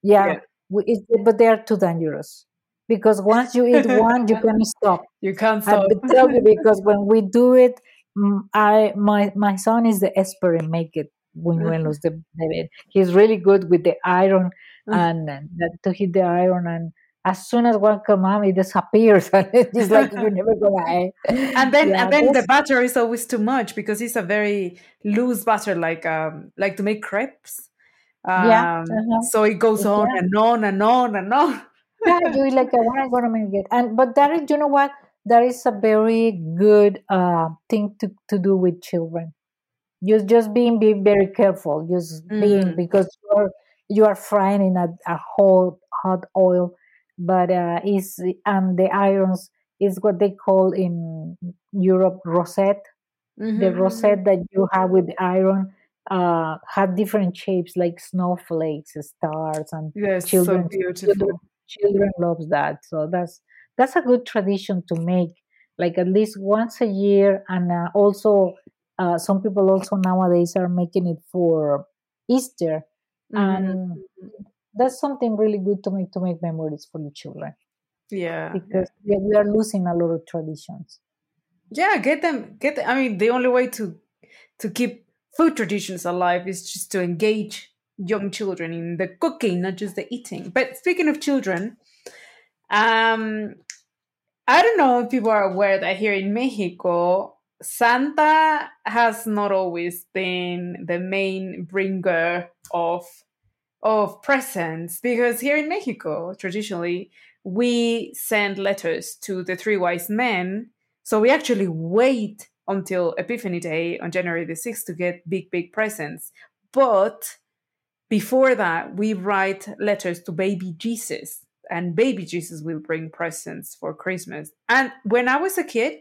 Yeah, Yeah. we, but they are too dangerous because once you eat one, you can't stop. You can't stop. will tell you because when we do it, mm, I my my son is the expert in make it buñuelos. The, the he's really good with the iron and uh, that to hit the iron and as soon as one come out, it disappears and it's like you're never gonna. and then Yeah, and then the butter is always too much because it's a very loose butter, like um like to make crepes. yeah. Um, Uh-huh. so it goes on yeah. and on and on and on. Yeah, you like uh, when I'm gonna make it. And but that is you know what? That is a very good uh thing to, to do with children. You just being be very careful. Just being Mm, because you are you are frying in a, a hot hot oil, but uh is and the irons is what they call in Europe rosette. The mhm, rosette that you have with the iron uh had different shapes like snowflakes, stars, and Yes, so children children beautiful. Children loves that. So that's that's a good tradition to make like at least once a year, and uh, also uh, some people also nowadays are making it for Easter, Mhm, and that's something really good to make to make memories for the children Yeah, yeah. because we we are losing a lot of traditions. Yeah, get them get the- I mean the only way to to keep food traditions alive is just to engage young children in the cooking, not just the eating. But speaking of children, um I don't know if people are aware that here in Mexico, Santa has not always been the main bringer of of presents because here in Mexico, traditionally, we send letters to the three wise men. So we actually wait until Epiphany Day on January the 6th to get big, big presents. But before that, we write letters to baby Jesus, and baby Jesus will bring presents for Christmas. And when I was a kid,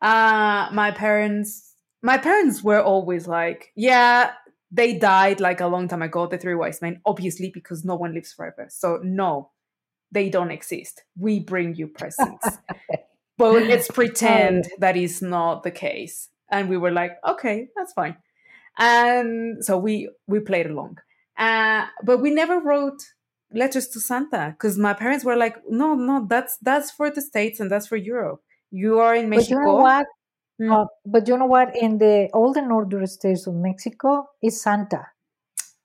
uh, my parents, my parents were always like, yeah, they died like a long time ago, the three wise men, obviously because no one lives forever. So no, they don't exist. We bring you presents. but let's Oh, pretend that is not the case. And we were like, okay, that's fine. And so we we played along. Uh, but we never wrote letters to Santa because my parents were like, no, no, that's that's for the States and that's for Europe. You are in mexico but you know what? Mm. Uh, but you know what? In the all the northern states of Mexico is Santa.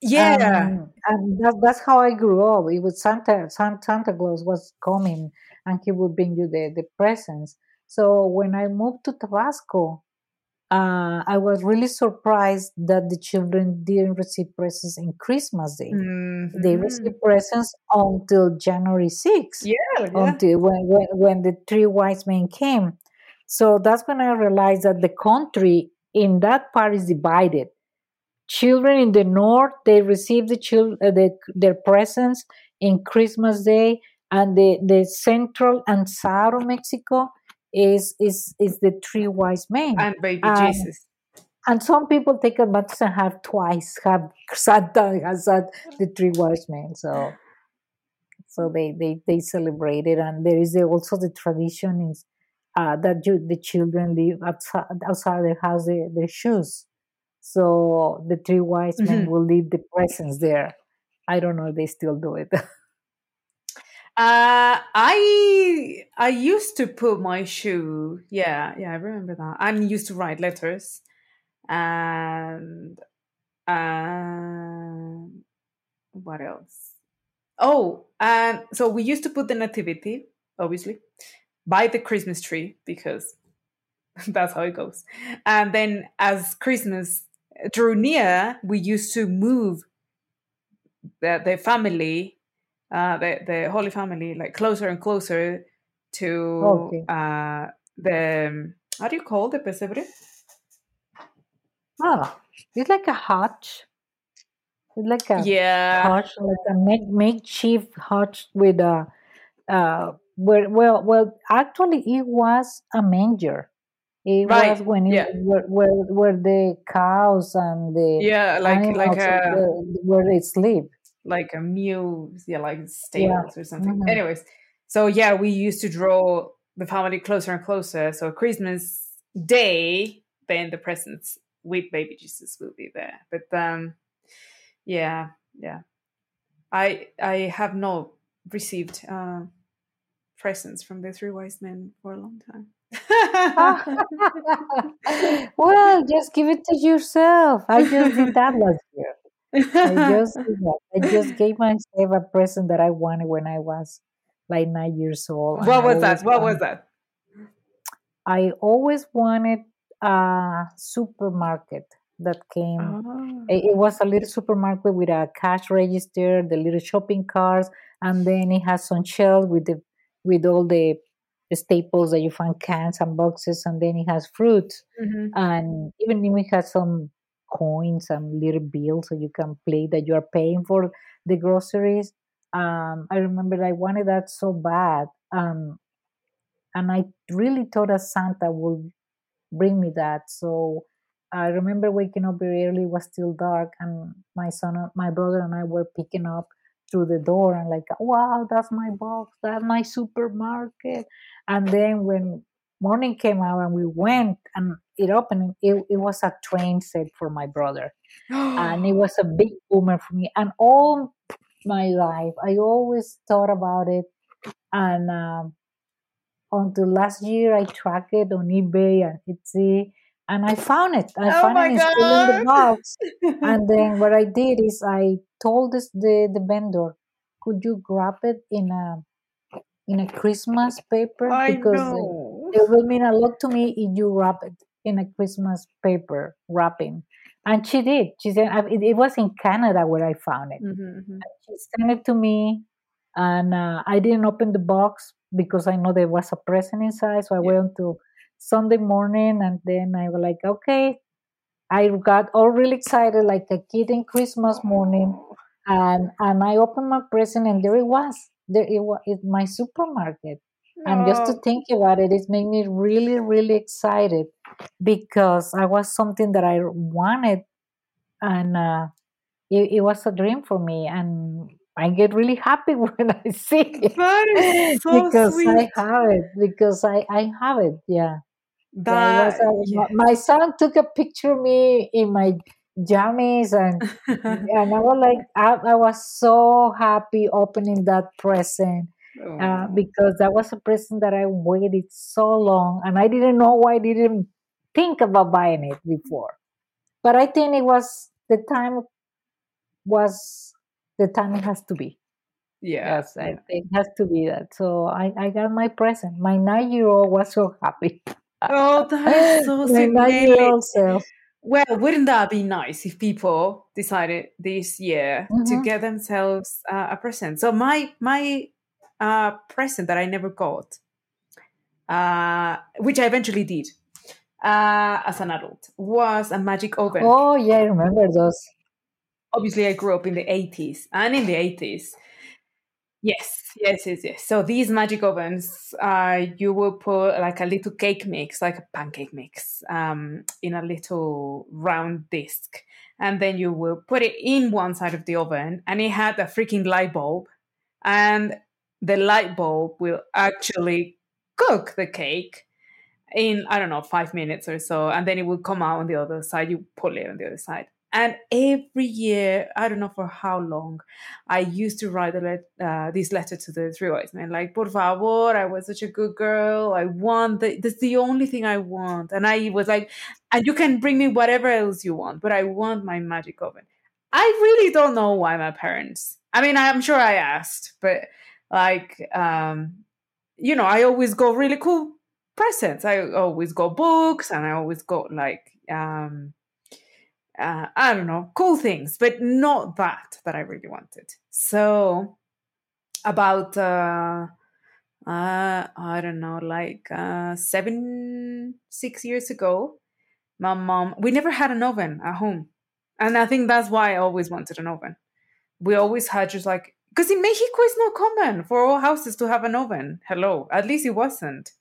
Yeah. and and that, that's how I grew up. It was Santa, Santa Santa Claus was coming, and he would bring you the the presents. So when I moved to Tabasco, uh, I was really surprised that the children didn't receive presents in Christmas Day. Mm-hmm. They received presents until January 6th, Yeah, yeah. until when, when, when the three wise men came. So that's when I realized that the country in that part is divided. Children in the north they receive the chil- uh, the, their presents in Christmas Day, and the, the central and south of Mexico is is is the three wise men. and baby Um, Jesus. and some people take advantage and have twice have Santa has had the three wise men. So so they they they celebrate it, and there is also the tradition is uh, that you, the children leave outside outside their house their, their shoes. So the three wise men Mhm. will leave the presents there. I don't know if they still do it. Uh, I I used to put my shoe. Yeah, yeah, I remember that. I'm used to write letters, and um, what else? Oh, and so we used to put the nativity, obviously, by the Christmas tree because that's how it goes. And then as Christmas drew near, we used to move the the family, uh, the the Holy Family, like closer and closer to Okay. uh, the how do you call the pesebre? oh, it's like a hutch. It's like a Yeah, hutch, like a make, makeshift hutch with a uh, where well well actually it was a manger. It was when it Yeah, where, where where the cows and the yeah, like like a the, where they sleep. Like a mule, yeah, like Yeah. stables or something. hmm Anyways, so yeah, we used to draw the family closer and closer. So Christmas Day, then the presents with baby Jesus will be there. But um, yeah, yeah, I I have not received uh, presents from the three wise men for a long time. well, just give it to yourself. I just did that last year. I just. I just gave myself a present that I wanted when I was like nine years old, what was that? What was that? I always wanted a supermarket that came. Oh. It, it was a little supermarket with a cash register, the little shopping carts, and then it has some shelves with the with all the, staples that you find cans and boxes, and then it has fruits, Mhm. and even if it has some coins and little bills, so you can play that you are paying for the groceries. Um, I remember I wanted that so bad, um, and I really thought that Santa would bring me that. So I remember waking up very early, it was still dark, and my son, my brother, and I were picking up through the door and like, wow, that's my box, that's my supermarket. And then when morning came out and we went and it opened, it, it was a train set for my brother, and it was a big boomer for me. And all my life, I always thought about it, and. Um, until last year I tracked it on eBay and Etsy and I found it. I oh found it still in the box. And then what I did is I told this the, the vendor, could you wrap it in a in a Christmas paper? I Because know. it will mean a lot to me if you wrap it in a Christmas paper wrapping. And she did. She said it, it was in Canada where I found it. Mhm, mhm. She sent it to me, and uh, I didn't open the box because I know there was a present inside. So I Yeah. went to Sunday morning, and then I was like, okay. I got all really excited, like a kid in Christmas morning, Oh. and and I opened my present, and there it was. There it was. It's my supermarket, and just to think about it, it made me really, really excited because I was something that I wanted, and uh, it, it was a dream for me and i get really happy when i see it so because i have it because i i have it yeah. Was That yeah. my, my son took a picture of me in my jammies and and i was like i, I was so happy opening that present uh, Oh. because that was a present that i waited so long and i didn't know why i didn't think about buying it before but i think it was the time was the time it has to be. Yeah, Yes, I think it has to be that. So I, I got my present. My nine year old was so happy. Oh, that is so sweet, nine year Mely. old self. Well, wouldn't that be nice if people decided this year to hmm get themselves uh, a present? So my my uh, present that I never got, uh, which I eventually did uh, as an adult, was a magic oven. Oh, yeah, I remember those. Obviously, I grew up in the 80s, and in the 80s, yes, yes, yes, yes. So these magic ovens, uh, you will put like a little cake mix, like a pancake mix, um, in a little round disc, and then you will put it in one side of the oven, and it had a freaking light bulb, and the light bulb will actually cook the cake in I don't know five minutes or so, and then it will come out on the other side. You pull it on the other side, and every year I don't know for how long, I used to write let, uh, this letter to the three wise men, like "Por favor, I was such a good girl. I want the, that's the only thing I want," and I was like, "And you can bring me whatever else you want, but I want my magic oven." I really don't know why my parents. I mean, I'm sure I asked, but like, um, you know, I always go really cool presents. I always got books and I always got like um uh, I don't know, cool things, but not that that I really wanted. So about uh uh I don't know, like uh 7 6 years ago, my mom we never had an oven at home. And I think that's why I always wanted an oven. We always had just like because in Mexico it's not common for all houses to have an oven. Hello, at least it wasn't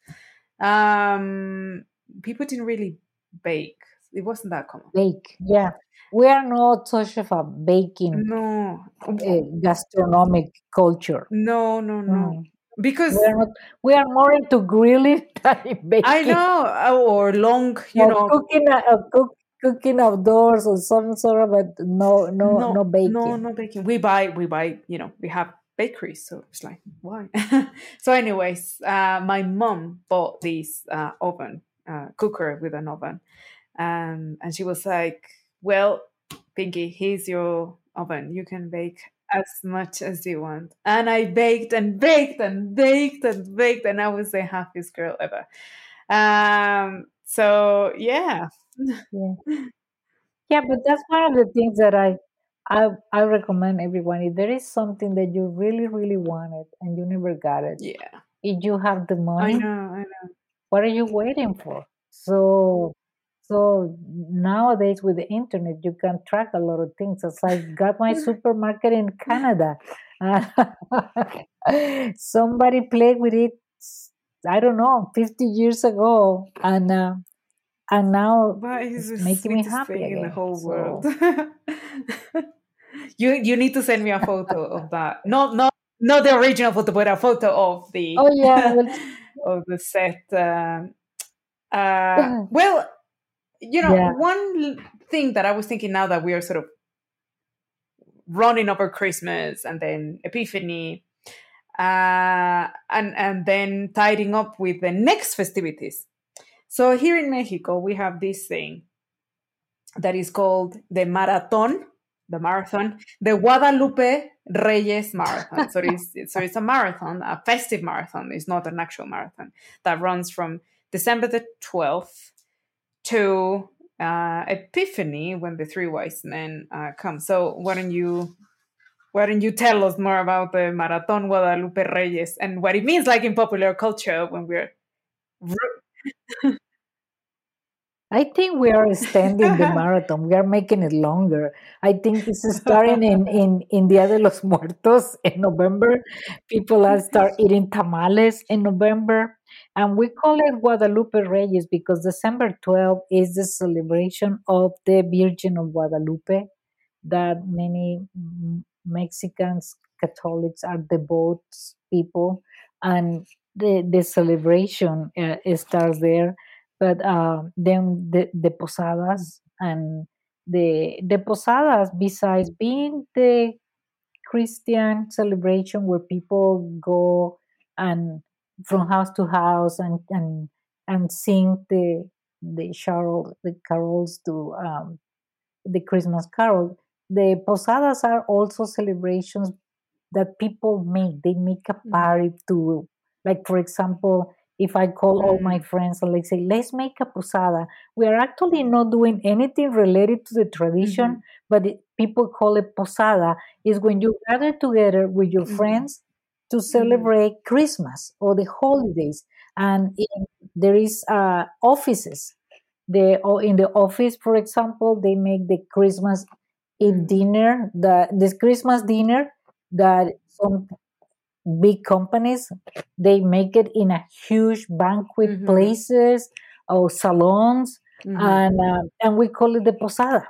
um people didn't really bake it wasn't that common Bake, yeah. We are not such of a baking no uh, gastronomic culture. no no no Mm. because We are not. We are more into grilling than in i know or long you or know cooking. Uh, cook, cooking outdoors or some sort of, but no, no, no no no baking. no baking. We buy we buy you know we have bakeries so it's like why? So anyways uh my mom bought this uh oven uh cooker with an oven um and she was like well pinky here's your oven. You can bake as much as you want. And i baked and baked and baked and baked and i was the happiest girl ever. Um so yeah Yeah, yeah, but that's one of the things that I, I, I recommend everyone. If there is something that you really, really wanted and you never got it, yeah if you have the i money, know i know what are you waiting for? So, so nowadays with the internet, you can track a lot of things. As I got my supermarket in Canada, somebody played with it. I don't know, fifty years ago, and uh, and now it's making me happy thing in the again. whole world. So you you need to send me a photo of that. Not not not the original photo, but a photo of the oh yeah, of the set. Um, uh, well, you know, yeah, one thing that I was thinking now that we are sort of running over Christmas and then Epiphany, uh, and and then tidying up with the next festivities. So here in Mexico, we have this thing that is called the Marathon, the marathon, the Guadalupe Reyes Marathon. So it's so it's a marathon, a festive marathon. It's not an actual marathon that runs from December the twelfth to uh, Epiphany when the three wise men uh, come. So why don't you why don't you tell us more about the Marathon Guadalupe Reyes and what it means like in popular culture when we're I think we are extending the marathon. We are making it longer. I think this is starting in in in Dia de los Muertos in November. People are start eating tamales in November, and we call it Guadalupe Reyes because December 12 is the celebration of the Virgin of Guadalupe. That many Mexicans Catholics are devout people, and the the celebration uh, starts there. But um, then the, the posadas and the the posadas besides being the christian celebration where people go and from house to house and and and sing the the carol the carols to um, the christmas carol the posadas are also celebrations that people make they make a Mm. party to like for example if I call all my Mm. friends and like say, let's make a posada, we are actually not doing anything related to the tradition, Mhm. but it, people call it posada. Is when you gather together with your Mhm. friends to Mhm. celebrate Christmas or the holidays, and in, there is uh, offices. The or in the office, for example, they make the Christmas Mm. dinner, the this Christmas dinner that some big companies they make it in a huge banquet Mhm. places or salons Mhm. and uh, and we call it the posada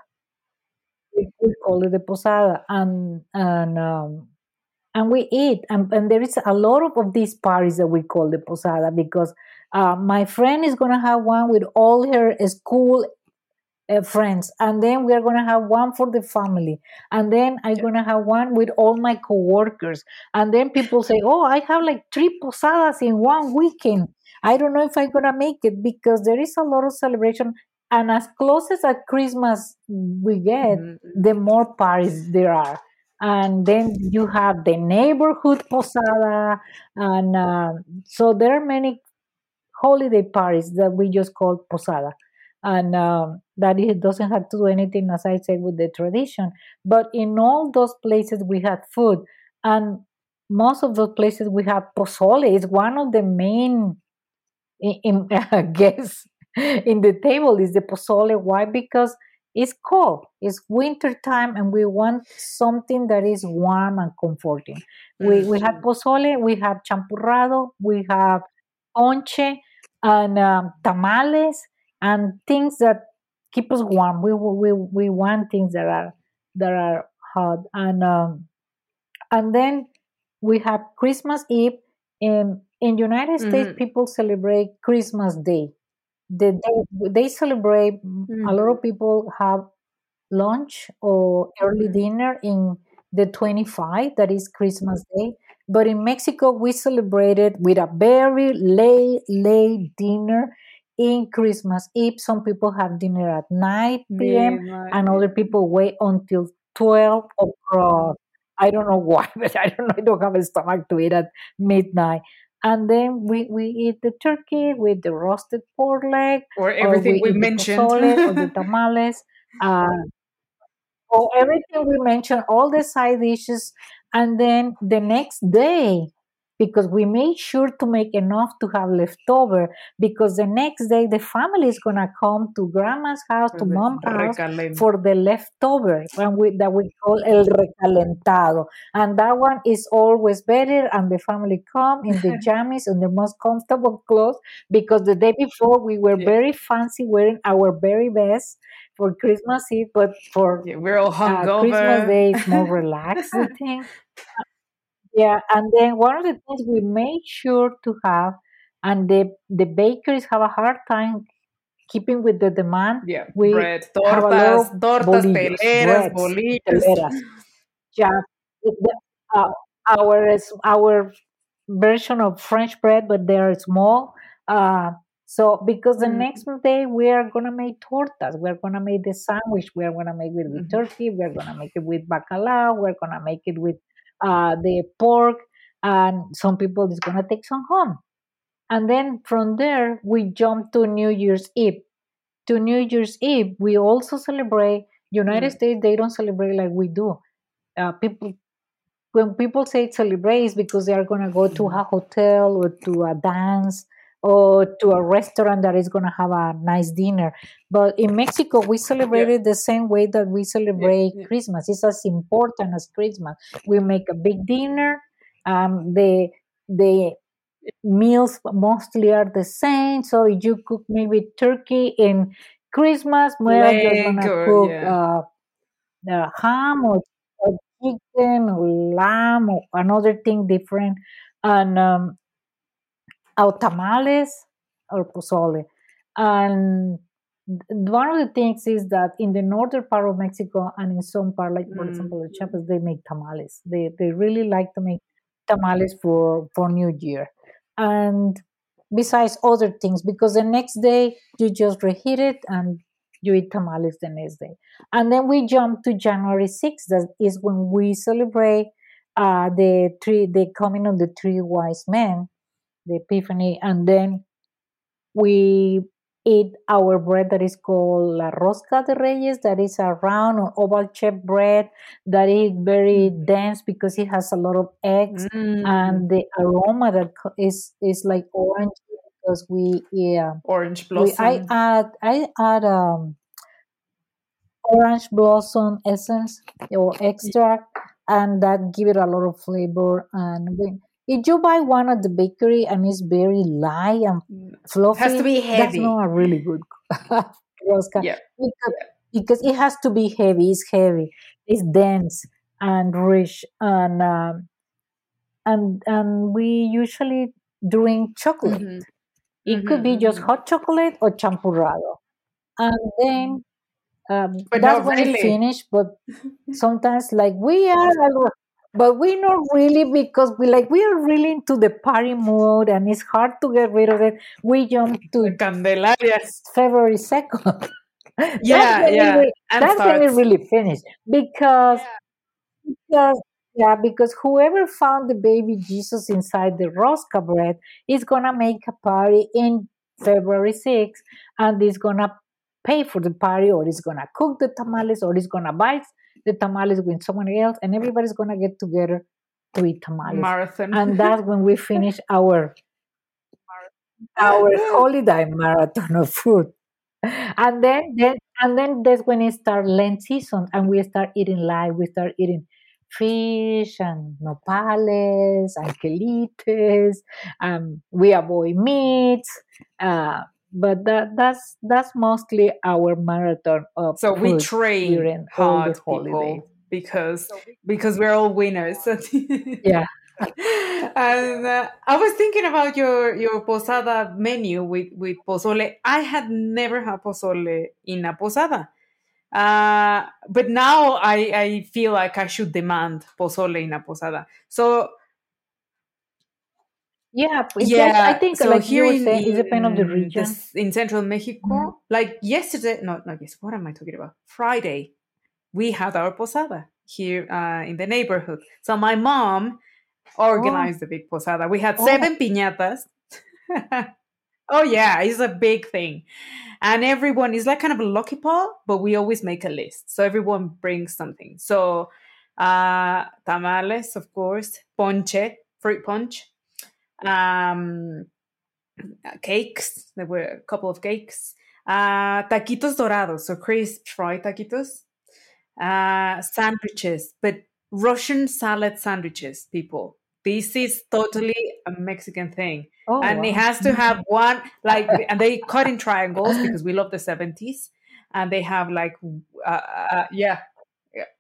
we, we call it the posada and and um, and we eat and, and there is a lot of, of these parties that we call the posada because uh, my friend is going to have one with all her school uh, friends and then we're going to have one for the family and then i'm Yeah. going to have one with all my coworkers and then people say oh i have like three posadas in one weekend i don't know if i'm going to make it because there is a lot of celebration and as close as at christmas we get Mhm. the more parties there are and then you have the neighborhood posada and uh, so there are many holiday parties that we just call posada and um, that it doesn't have to do anything as i said with the tradition. But in all those places we had food and most of those places we have pozole it's one of the main in, in I guess in the table is the pozole. Why? Because it's cold it's winter time and we want something that is warm and comforting. We we have Mhm. pozole we have champurrado we have ponche and um, tamales and things that keep us warm we we we want things that are that are hot and um, and then we have Christmas Eve. In in United States, Mhm. people celebrate Christmas Day. The day they celebrate. A lot Mhm. of people have lunch or early Mhm. dinner in the 25 that is christmas day but in mexico we celebrate it with a very late late dinner in christmas eve some people have dinner at 9 p.m Midnight, and other people wait until 12 o'clock. I don't know why but i don't know i don't have a stomach to eat at midnight. And then we, we eat the turkey with the roasted pork leg Or or everything we we the mentioned. pozole or the tamales uh, or everything we mentioned, all the side dishes, and then the next day, because we made sure to make enough to have leftover, because the next day the family is gonna come to grandma's house, to mom's house for the leftover, and we, that we call el recalentado, and that one is always better. And the family come in the jammies and the most comfortable clothes, because the day before we were Yeah. very fancy, wearing our very best for Christmas Eve, but for Yeah, we're all uh, Christmas. Day is more relaxed, I think. Yeah, and then one of the things we made sure to have, and the the bakeries have a hard time keeping with the demand. Yeah, We bread, have a lot of tortas, tortas, bolillos, teleras, breads, bolillos. teleras. Yeah, it- the- uh, our is- our version of French bread, but they are small. Uh, so because the Mm, next day we are gonna make tortas, we're gonna make the sandwich, we're gonna make it with mhm. turkey, we're gonna make it with bacalao, we're gonna make it with uh, the pork, and some people is gonna take some home. And then from there we jump to New Year's Eve. To New Year's Eve, we also celebrate. United Mm, States they don't celebrate like we do. Uh, people when people say celebrate is because they are going to go to mhm. a hotel or to a dance or to a restaurant that is going to have a nice dinner. But in mexico we celebrate Yeah, it the same way that we celebrate yeah. christmas. It's as important as christmas. We make a big dinner um, the the meals mostly are the same. So if you cook maybe turkey in christmas well you're Leg gonna cook yeah. uh, uh, ham or, or chicken or lamb or another thing different. And um, or tamales or pozole. And one of the things is that in the northern part of mexico and in some part like for Mm, example the chiapas they make tamales. They, they really like to make tamales for for new year. And besides other things because the next day you just reheat it and you eat tamales the next day. And then we jump to january 6th that is when we celebrate uh, the three the coming of the three wise men the Epiphany, and then we eat our bread that is called La Rosca de Reyes, that is a round or oval shaped bread that is very dense because it has a lot of eggs Mm, and the aroma that is is like orange because we yeah. Orange we I blossom. add I add um orange blossom essence or extract and that give it a lot of flavor and when if you buy one at the bakery and it's very light and Mm, Has to fluffy be that's not a really good rosca. Yeah. because, because it has to be heavy it's heavy. It's dense and rich and um, and and we usually drink chocolate. Mhm, it could be mhm, just mhm. hot chocolate or champurrado. And then um, But that's when it really. finished but sometimes like we are but we not really because we like we are really into the party mood and it's hard to get rid of it we jump to Candelaria. february 2nd Yeah, yeah. that's when it starts. really finished because because yeah because whoever found the baby jesus inside the rosca bread is gonna make a party in february 6th and is gonna pay for the party or is gonna cook the tamales or is gonna buy the tamales with someone else and everybody's gonna get together to eat tamales Marathon. and that's when we finish our our holiday marathon of food and then then and then that's when it start Lent season and we start eating live. We start eating fish and nopales, angelites, um, we avoid meats. Uh, but that that's that's mostly our marathon of So we train during hard people because because we're all winners. Yeah. and uh, I was thinking about your your posada menu with with pozole. I had never had pozole in a posada. Uh, but now I, I feel like I should demand pozole in a posada. So Yeah, it's like I yeah, think so like here in saying, it depends on the in, region. this, in central Mexico, Mhm. like yesterday, no, not yes. What am I talking about? Friday, we had our posada here uh, in the neighborhood. So my mom organized the big posada. We had Oh. seven piñatas. oh yeah, it's a big thing, and everyone is like kind of a lucky paw, but we always make a list. So everyone brings something. So uh, tamales, of course, ponche, fruit punch, um, cakes. There were a couple of cakes. Uh, taquitos dorados, so crisp fried taquitos. Uh, sandwiches, but Russian salad sandwiches, people. This is totally a Mexican thing. Oh, and it has to have one, like, and they cut in triangles because we love the 70s. And they have, like, uh, uh, yeah,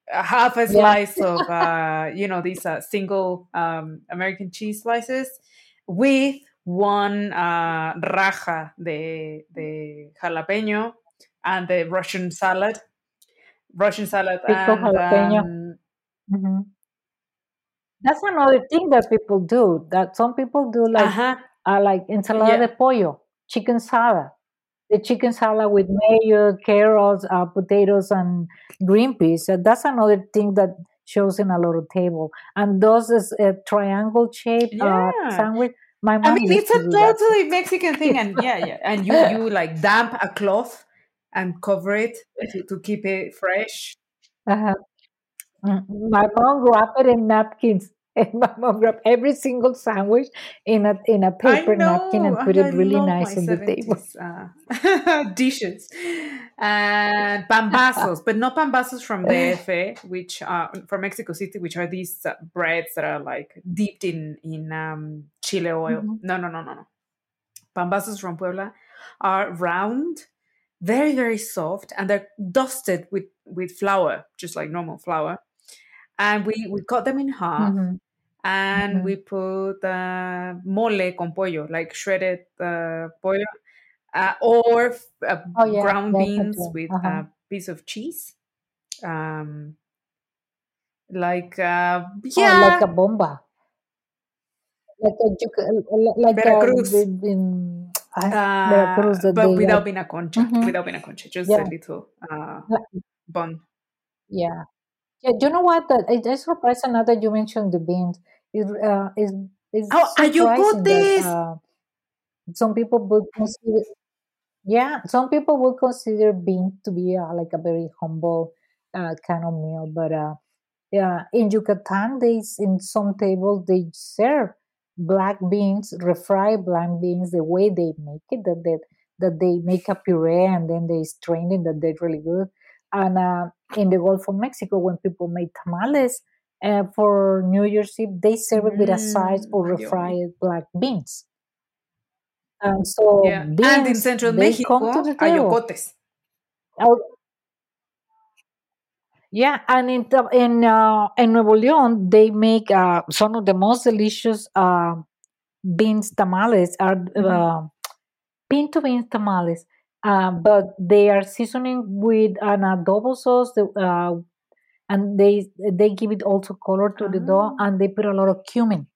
half a Yeah. slice of, uh, you know, these uh, single um, American cheese slices with one uh, raja de, de jalapeno and the Russian salad. Russian salad Pico and jalapeno. um, Mhm. That's another thing that people do. That some people do like uh-huh, uh, like ensalada yeah, de pollo, chicken salad. The chicken salad with mayo, carrots, uh, potatoes, and green peas. That's another thing that shows in a lot of table. And those is a triangle shape uh, sandwich. My mom I mean, it's a do that. totally Mexican thing, and yeah, yeah, and you you like damp a cloth and cover it to, to keep it fresh. Uh-huh. Mm, My mom wrapped it in napkins. And my mom wrapped every single sandwich in a in a paper napkin and put I it really nice on the table. uh, dishes and pambazos, but not pambazos from the DF, which are from Mexico City, which are these uh, breads that are like dipped in in um, chile oil. Mhm. No, no, no, no, no. Pambazos from Puebla are round, very very soft, and they're dusted with with flour, just like normal flour. And we we cut them in half, Mhm, and mhm. we put uh, mole con pollo, like shredded uh, pollo, uh, or uh, Oh yeah, ground yeah, beans okay. with Uh-huh. a piece of cheese. Um, like uh, Oh, like a bomba, like a like a Veracruz. in, in uh, Veracruz but they without are. being a concha, Mhm, without being a concha, just Yeah, a little uh, bun. yeah, yeah. You know what? That I, I surprised now that you mentioned the beans. Is uh, is It's Oh, surprising that uh, some people would consider, yeah, some people would consider beans to be uh, like a very humble uh, kind of meal. But uh, yeah, in Yucatan, they in some tables they serve black beans, refried black beans, the way they make it, that they, that they make a puree and then they strain it, that they're really good. And uh, in the Gulf of Mexico, when people make tamales uh, for New Year's Eve, they serve it with a side Mm, of yummy. refried black beans. And so Yeah. And in Central they come to Mexico, ayocotes. Oh, yeah, and in in uh, in Nuevo León, they make uh, some of the most delicious uh, beans tamales are Mhm. uh, pinto beans tamales, uh, but they are seasoning with an adobo sauce, the, uh, and they they give it also color to the dough, Ah. and they put a lot of cumin.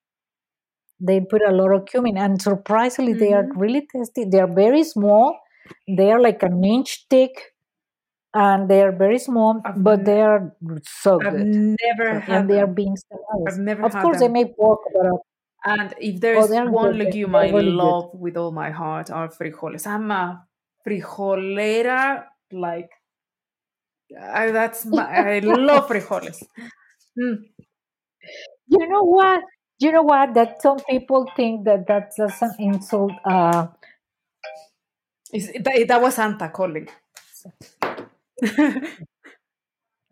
They put a lot of cumin, and surprisingly, they are Mhm. really tasty. They are very small. They are like an inch thick, and they are very small, I've but they are so I've good. never So, had and they are them. beans I've never Of course, they them. make pork, but uh, And if oh, there's they are one good. Legume I They're good. love with all my heart are frijoles. I'm a frijolera, like I, that's my, I love frijoles. Mm. You know what? You know what? That some people think that that's just an insult. Uh, Is- that, that was Santa calling.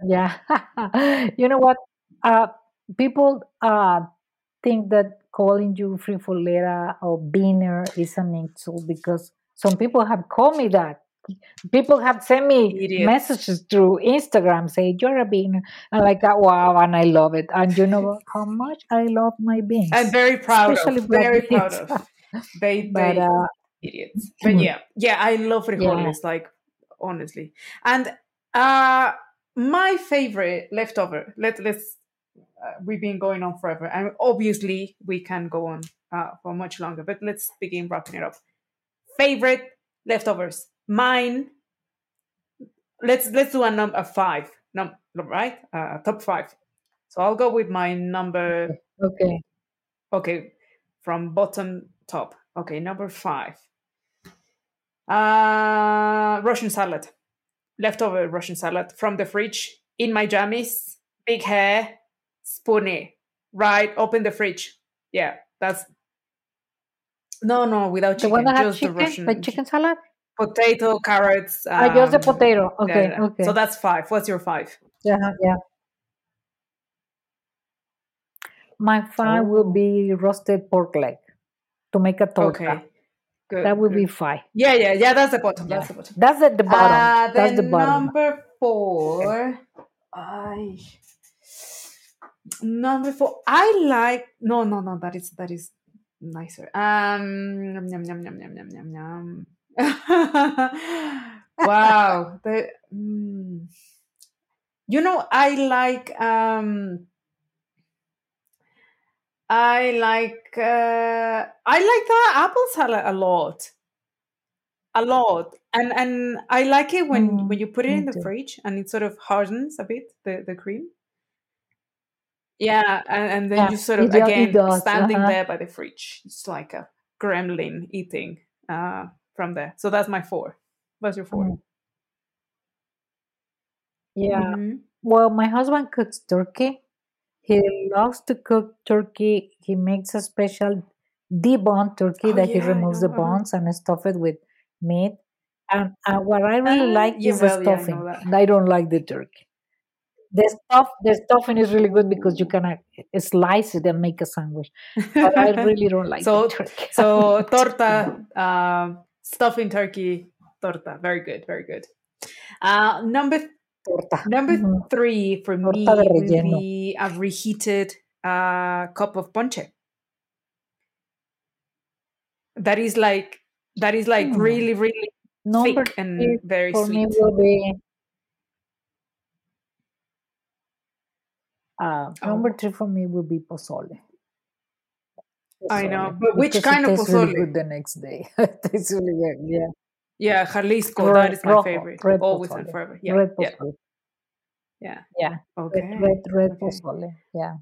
yeah. you know what? Uh, people uh think that calling you frijolera or beaner is an insult because some people have called me that. People have sent me Idiots. messages through Instagram saying you're a beaner. And like that, wow, and I love it. And you know how much I love my beans. I'm very proud Especially of. Very proud of. They but they uh idiots. But yeah, yeah, I love yeah. frijoles. Like honestly, and uh my favorite leftover. Let let's. Uh, we've been going on forever, and obviously we can go on uh, for much longer. But let's begin wrapping it up. Favorite leftovers. Mine. Let's let's do a number five. Num right? Uh, top five. So I'll go with my number Okay. Okay, from bottom top. Okay, number five. Uh, Russian salad. Leftover Russian salad from the fridge in my jammies. Big hair, spoony. Right, open the fridge. Yeah, that's no, no, without The one chicken, that just the chicken, Russian like chicken salad? potato, carrots. Ah, just the Um, potato. Okay, yeah. okay. So that's five. What's your five? Yeah, yeah. My five will Oh, be roasted pork leg to make a torta. okay, good, That would good. be five. Yeah, yeah, yeah. That's the bottom. Yeah. That's the bottom. That's at the bottom. Uh, That's the bottom. number four. I number four. I like no no no that is that is nicer. Um yum, yum, yum, yum, yum, yum, yum, yum. wow. The, mm. you know I like um I like uh I like the apple salad a lot. A lot. And and I like it when when Mm, you put it in the too. fridge and it sort of hardens a bit, the, the cream. Yeah, and, and then Yeah, you sort of it, it again does. standing Uh-huh. there by the fridge. It's like a gremlin eating uh from there. So that's my four. What's your 4 Mm. Yeah. Mm-hmm. Well, my husband cooks turkey. He loves to cook turkey. He makes a special deboned turkey Oh that he yeah, I removes the. Bones and stuff it with meat. And uh, what I really Uh, like yeah, is the well, yeah, I stuffing. I don't like the turkey. The stuff, the stuffing is really good because you can uh, slice it and make a sandwich. But I really don't like so so torta, um, stuffing turkey torta. Very good, very good. Uh, number Torta. number Mhm. three for Torta me relleno. be a reheated uh, cup of ponche. That is like that is like Hmm. really really Number thick and very for me sweet. will be uh, number Oh, three for me will be pozole. I know. But which Because kind of tastes really pozole? good the next day. it tastes really good. Yeah. Yeah, Jalisco. That Red, is my rojo, favorite. red Always and pozole. forever. Yeah, Red yeah, pozole. yeah. Yeah. Red, Okay, red, red okay. pozole. Yeah.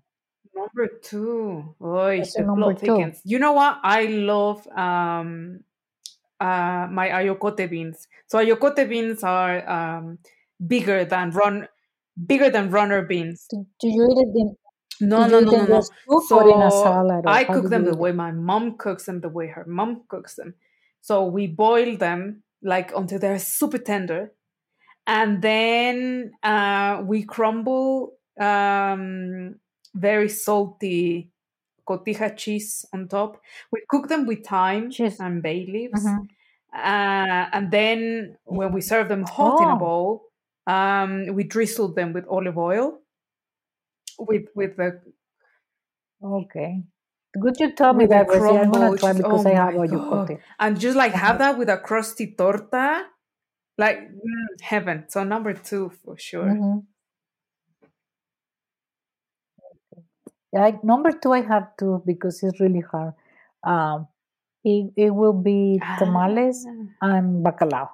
number two. Oy, What's the your number two? thickens. You know what? I love um uh my ayocote beans. So ayocote beans are um bigger than run bigger than runner beans. Do, do you eat it in? No, no, no, no, no. or in a So salad, I cook them the way my mom cooks them, the way her mom cooks them. So we boil them like until they're super tender, and then uh, we crumble um, very salty cotija cheese on top. We cook them with thyme Cheese. and bay leaves, hmm uh, and then when we serve them hot in a Oh, bowl, um, we drizzled them with olive oil with with the okay. Good you told me that recipe. I'm gonna try because Oh I have my god! ayocote. And just like have that with a crusty torta, like mm, heaven. So number two for sure. hmm I, number two, I have two because it's really hard. Um, it, it will be tamales Ah, and bacalao.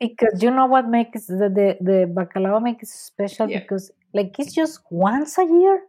Because you know what makes the, the, the bacalao makes special yeah, because like it's just once a year.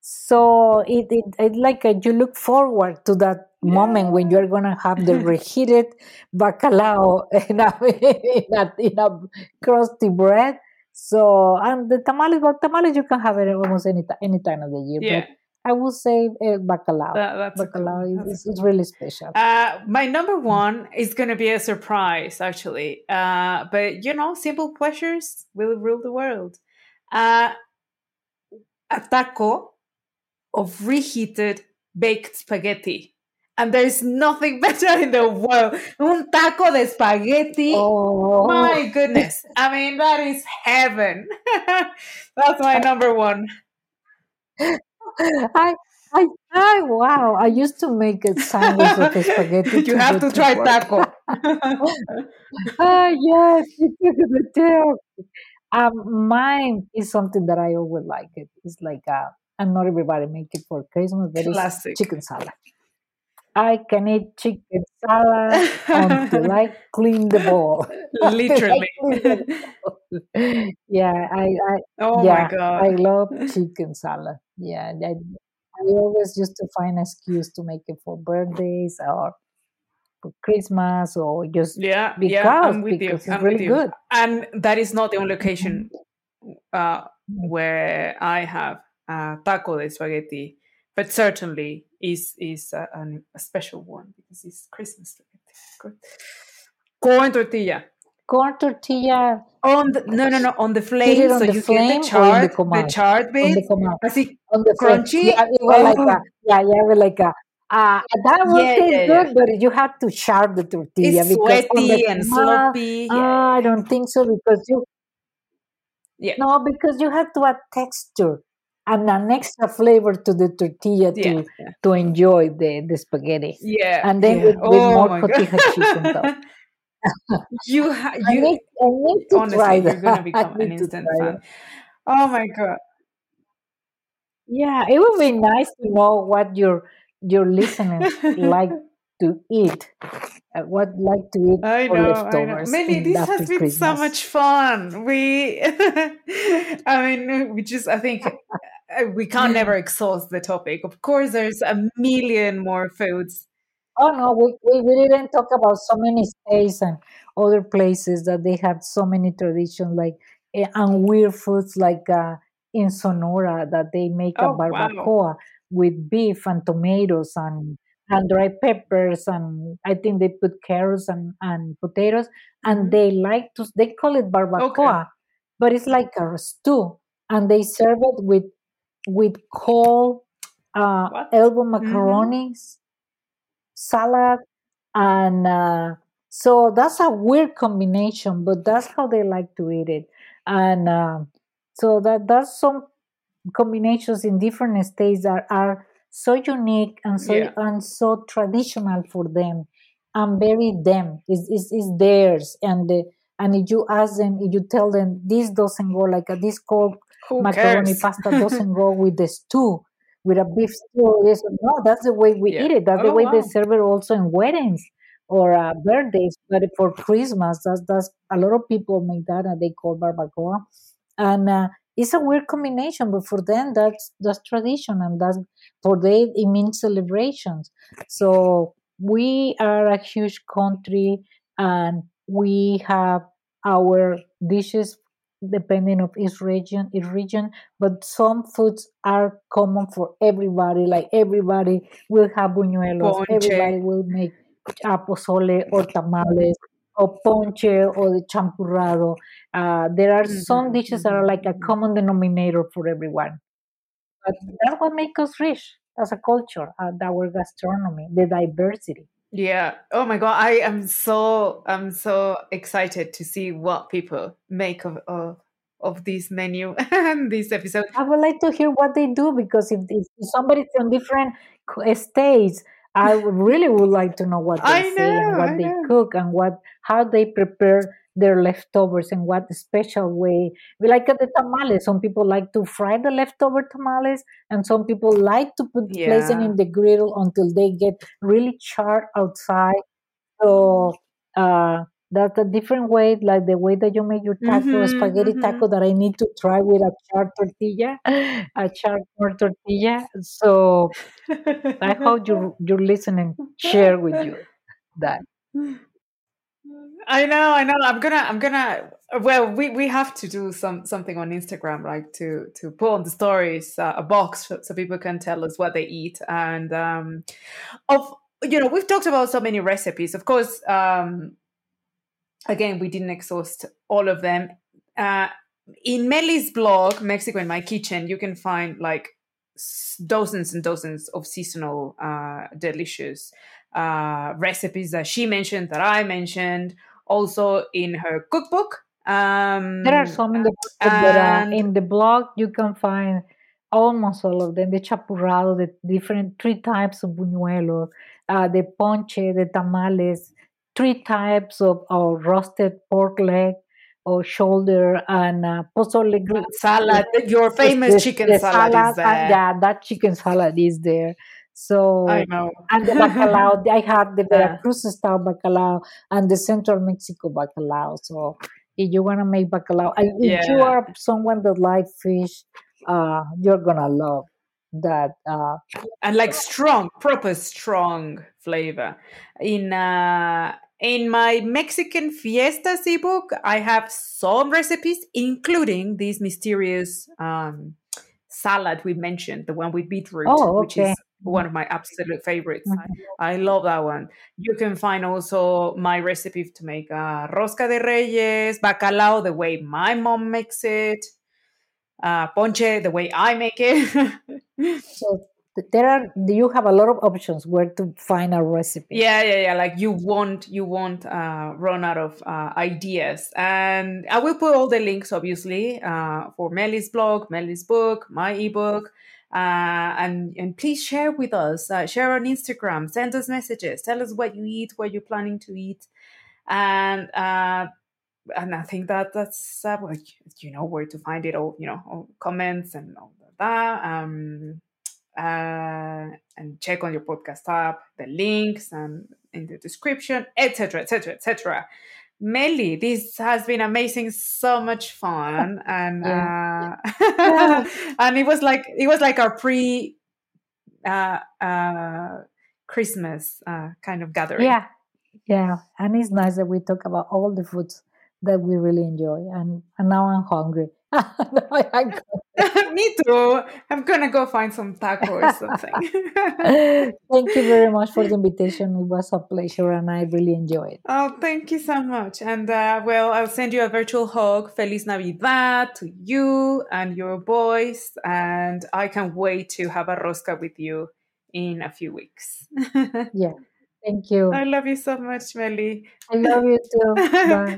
So it, it, it like uh, you look forward to that moment when you're gonna have the reheated bacalao in a, in a, in a crusty bread. So and the tamales, but tamales you can have it almost any any time of the year. yeah. I would say uh, bacalao. That, Bacalao cool. is, cool. is really special. Uh, my number one is going to be a surprise, actually. Uh, but you know, simple pleasures will rule the world. Uh, a taco of reheated baked spaghetti. And there's nothing better in the world. Un taco de spaghetti. Oh, My goodness. I mean, that is heaven. That's my number one. I, I, I, wow! I used to make a sandwich the spaghetti you have to try work. taco. Ah, yes, you took the tip. Um, mine is something that I always like. It. It's like uh, and not everybody make it for Christmas, but it's Classic. chicken salad. I can eat chicken salad until I clean the bowl. Literally. the bowl. Yeah, I, I oh my yeah, I love chicken salad. Yeah, I, I always used to find an excuse to make it for birthdays or for Christmas or just Yeah, yeah, because I'm with you. I'm with really you. good. And that is not the only occasion uh, Mm. where I have uh, taco de spaghetti, but certainly is is a, an- a special one because it's Christmas. Good. Corn tortilla. Corn tortilla, On the, no, no, no, on the flame, on so the you get flame the or the charred, the comal. charred On the comal. así On the crunchy. Yeah, it was like Oh, a yeah, yeah, it was like a uh, that will yeah, taste yeah, yeah. good, but you have to sharp the tortilla It's because the sweaty and sloppy. Yeah, uh, I don't think so because you yeah, no because you have to add texture and an extra flavor to the tortilla yeah, to to enjoy the the spaghetti, yeah, and then yeah. with with Oh more cotija cheese on top. you ha- I you need I need to honestly try you're gonna become an instant fan. Oh my god. Yeah, it would be nice to know what your your listeners like to eat, uh, what like to eat I know, I know. leftovers Mely, this has been so much fun. We, I mean, we just, I think we can't never exhaust the topic. Of course, there's a million more foods. Oh no, we, we, we didn't talk about so many states and other places that they have so many traditions like eh, and weird foods like uh, in Sonora that they make a Oh, wow. barbacoa with beef and tomatoes and and dried peppers and I think they put carrots and, and potatoes and hmm they like to they call it Okay. barbacoa, but it's like a stew and they serve it with with cold uh, What? elbow hmm macaronis salad and uh, so that's a weird combination but that's how they like to eat it. And uh, so that that's some combinations in different states that are so unique and so Yeah. and so traditional for them and very them. Is is is theirs. And the, and if you ask them if you tell them this doesn't go like a, this cold Who macaroni cares? pasta doesn't go with the stew with a beef stew yes no that's the way we Yeah. eat it that's the Oh, way they serve it also in weddings or uh, birthdays but for christmas that's that's a lot of people make that and they call barbacoa and uh, it's a weird combination, but for them that's that's tradition and that's for them it means celebrations. So we are a huge country and we have our dishes depending of each region each region but some foods are common for everybody like everybody will have buñuelos Ponche. everybody will make a pozole or tamales or ponche or the champurrado. Uh, there are some Mhm, dishes that are like a common denominator for everyone. But that's what makes us rich as a culture uh, our gastronomy the diversity Yeah. Oh my God. I am so I'm so excited to see what people make of of, of this menu and this episode. I would like to hear what they do because if, if somebody from different states, I really would like to know what they say and what I they know. cook and what how they prepare their leftovers and what special way. We like the tamales. Some people like to fry the leftover tamales, and some people like to put place them in the griddle until they get really charred outside. So uh, that's a different way, like the way that you make your taco, Mhm, spaghetti mhm. taco, that I need to try with a charred tortilla, a corn tortilla. So I hope you you're listening. Share with you that. I know, I know. I'm gonna, I'm gonna. Well, we we have to do some something on Instagram, like to to put on the stories uh, a box so, so people can tell us what they eat and um, of you know we've talked about so many recipes. Of course, um, again we didn't exhaust all of them. Uh, in Mely's blog, Mexico in My Kitchen, you can find like s- dozens and dozens of seasonal, uh, delicious uh, recipes that she mentioned, that I mentioned, also in her cookbook. Um, There are some in the and in the blog you can find almost all of them. The champurrado, the different three types of buñuelos, uh, the ponche, the tamales, three types of, of roasted pork leg or shoulder, and uh, pozole. gr- salad, your famous the, chicken the salad is salad, uh, there. yeah, that chicken salad is there. So I know. and the bacalao. I have the Yeah. Veracruz style bacalao and the Central Mexico bacalao. So if you want to make bacalao, and if you are someone that like fish, uh, you're gonna love that. Uh, and like strong, proper strong flavor. In uh, in my Mexican fiestas ebook, I have some recipes, including this mysterious um, salad we mentioned, the one with beetroot, oh, which is one of my absolute favorites. Mhm. I love that one. You can find also my recipe to make uh, rosca de reyes, bacalao, the way my mom makes it, uh, ponche, the way I make it. So there are you have a lot of options where to find a recipe. Yeah, yeah, yeah. Like you won't, you won't uh, run out of uh, ideas. And I will put all the links, obviously, uh, for Mely's blog, Mely's book, my ebook. Uh, and and please share with us. Uh, share on Instagram. Send us messages. Tell us what you eat, what you're planning to eat, and uh, and I think that that's you know where to find it all. You know, all comments and all that. Um, uh, and check on your podcast app the links and in the description, etc., etc., etc. Mely, this has been amazing, so much fun, and Yeah. uh, and it was like it was like our pre uh, uh, Christmas uh, kind of gathering. Yeah, yeah, and it's nice that we talk about all the foods that we really enjoy. And and now I'm hungry. I'm Me too. I'm gonna go find some taco or something. Thank you very much for the invitation. It was a pleasure and I really enjoyed it. oh, thank you so much. And uh, well, I'll send you a virtual hug. Feliz Navidad to you and your boys. And I can't wait to have a rosca with you in a few weeks. Yeah. Thank you. I love you so much, Mely. I love you too.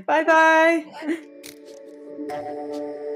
Bye bye.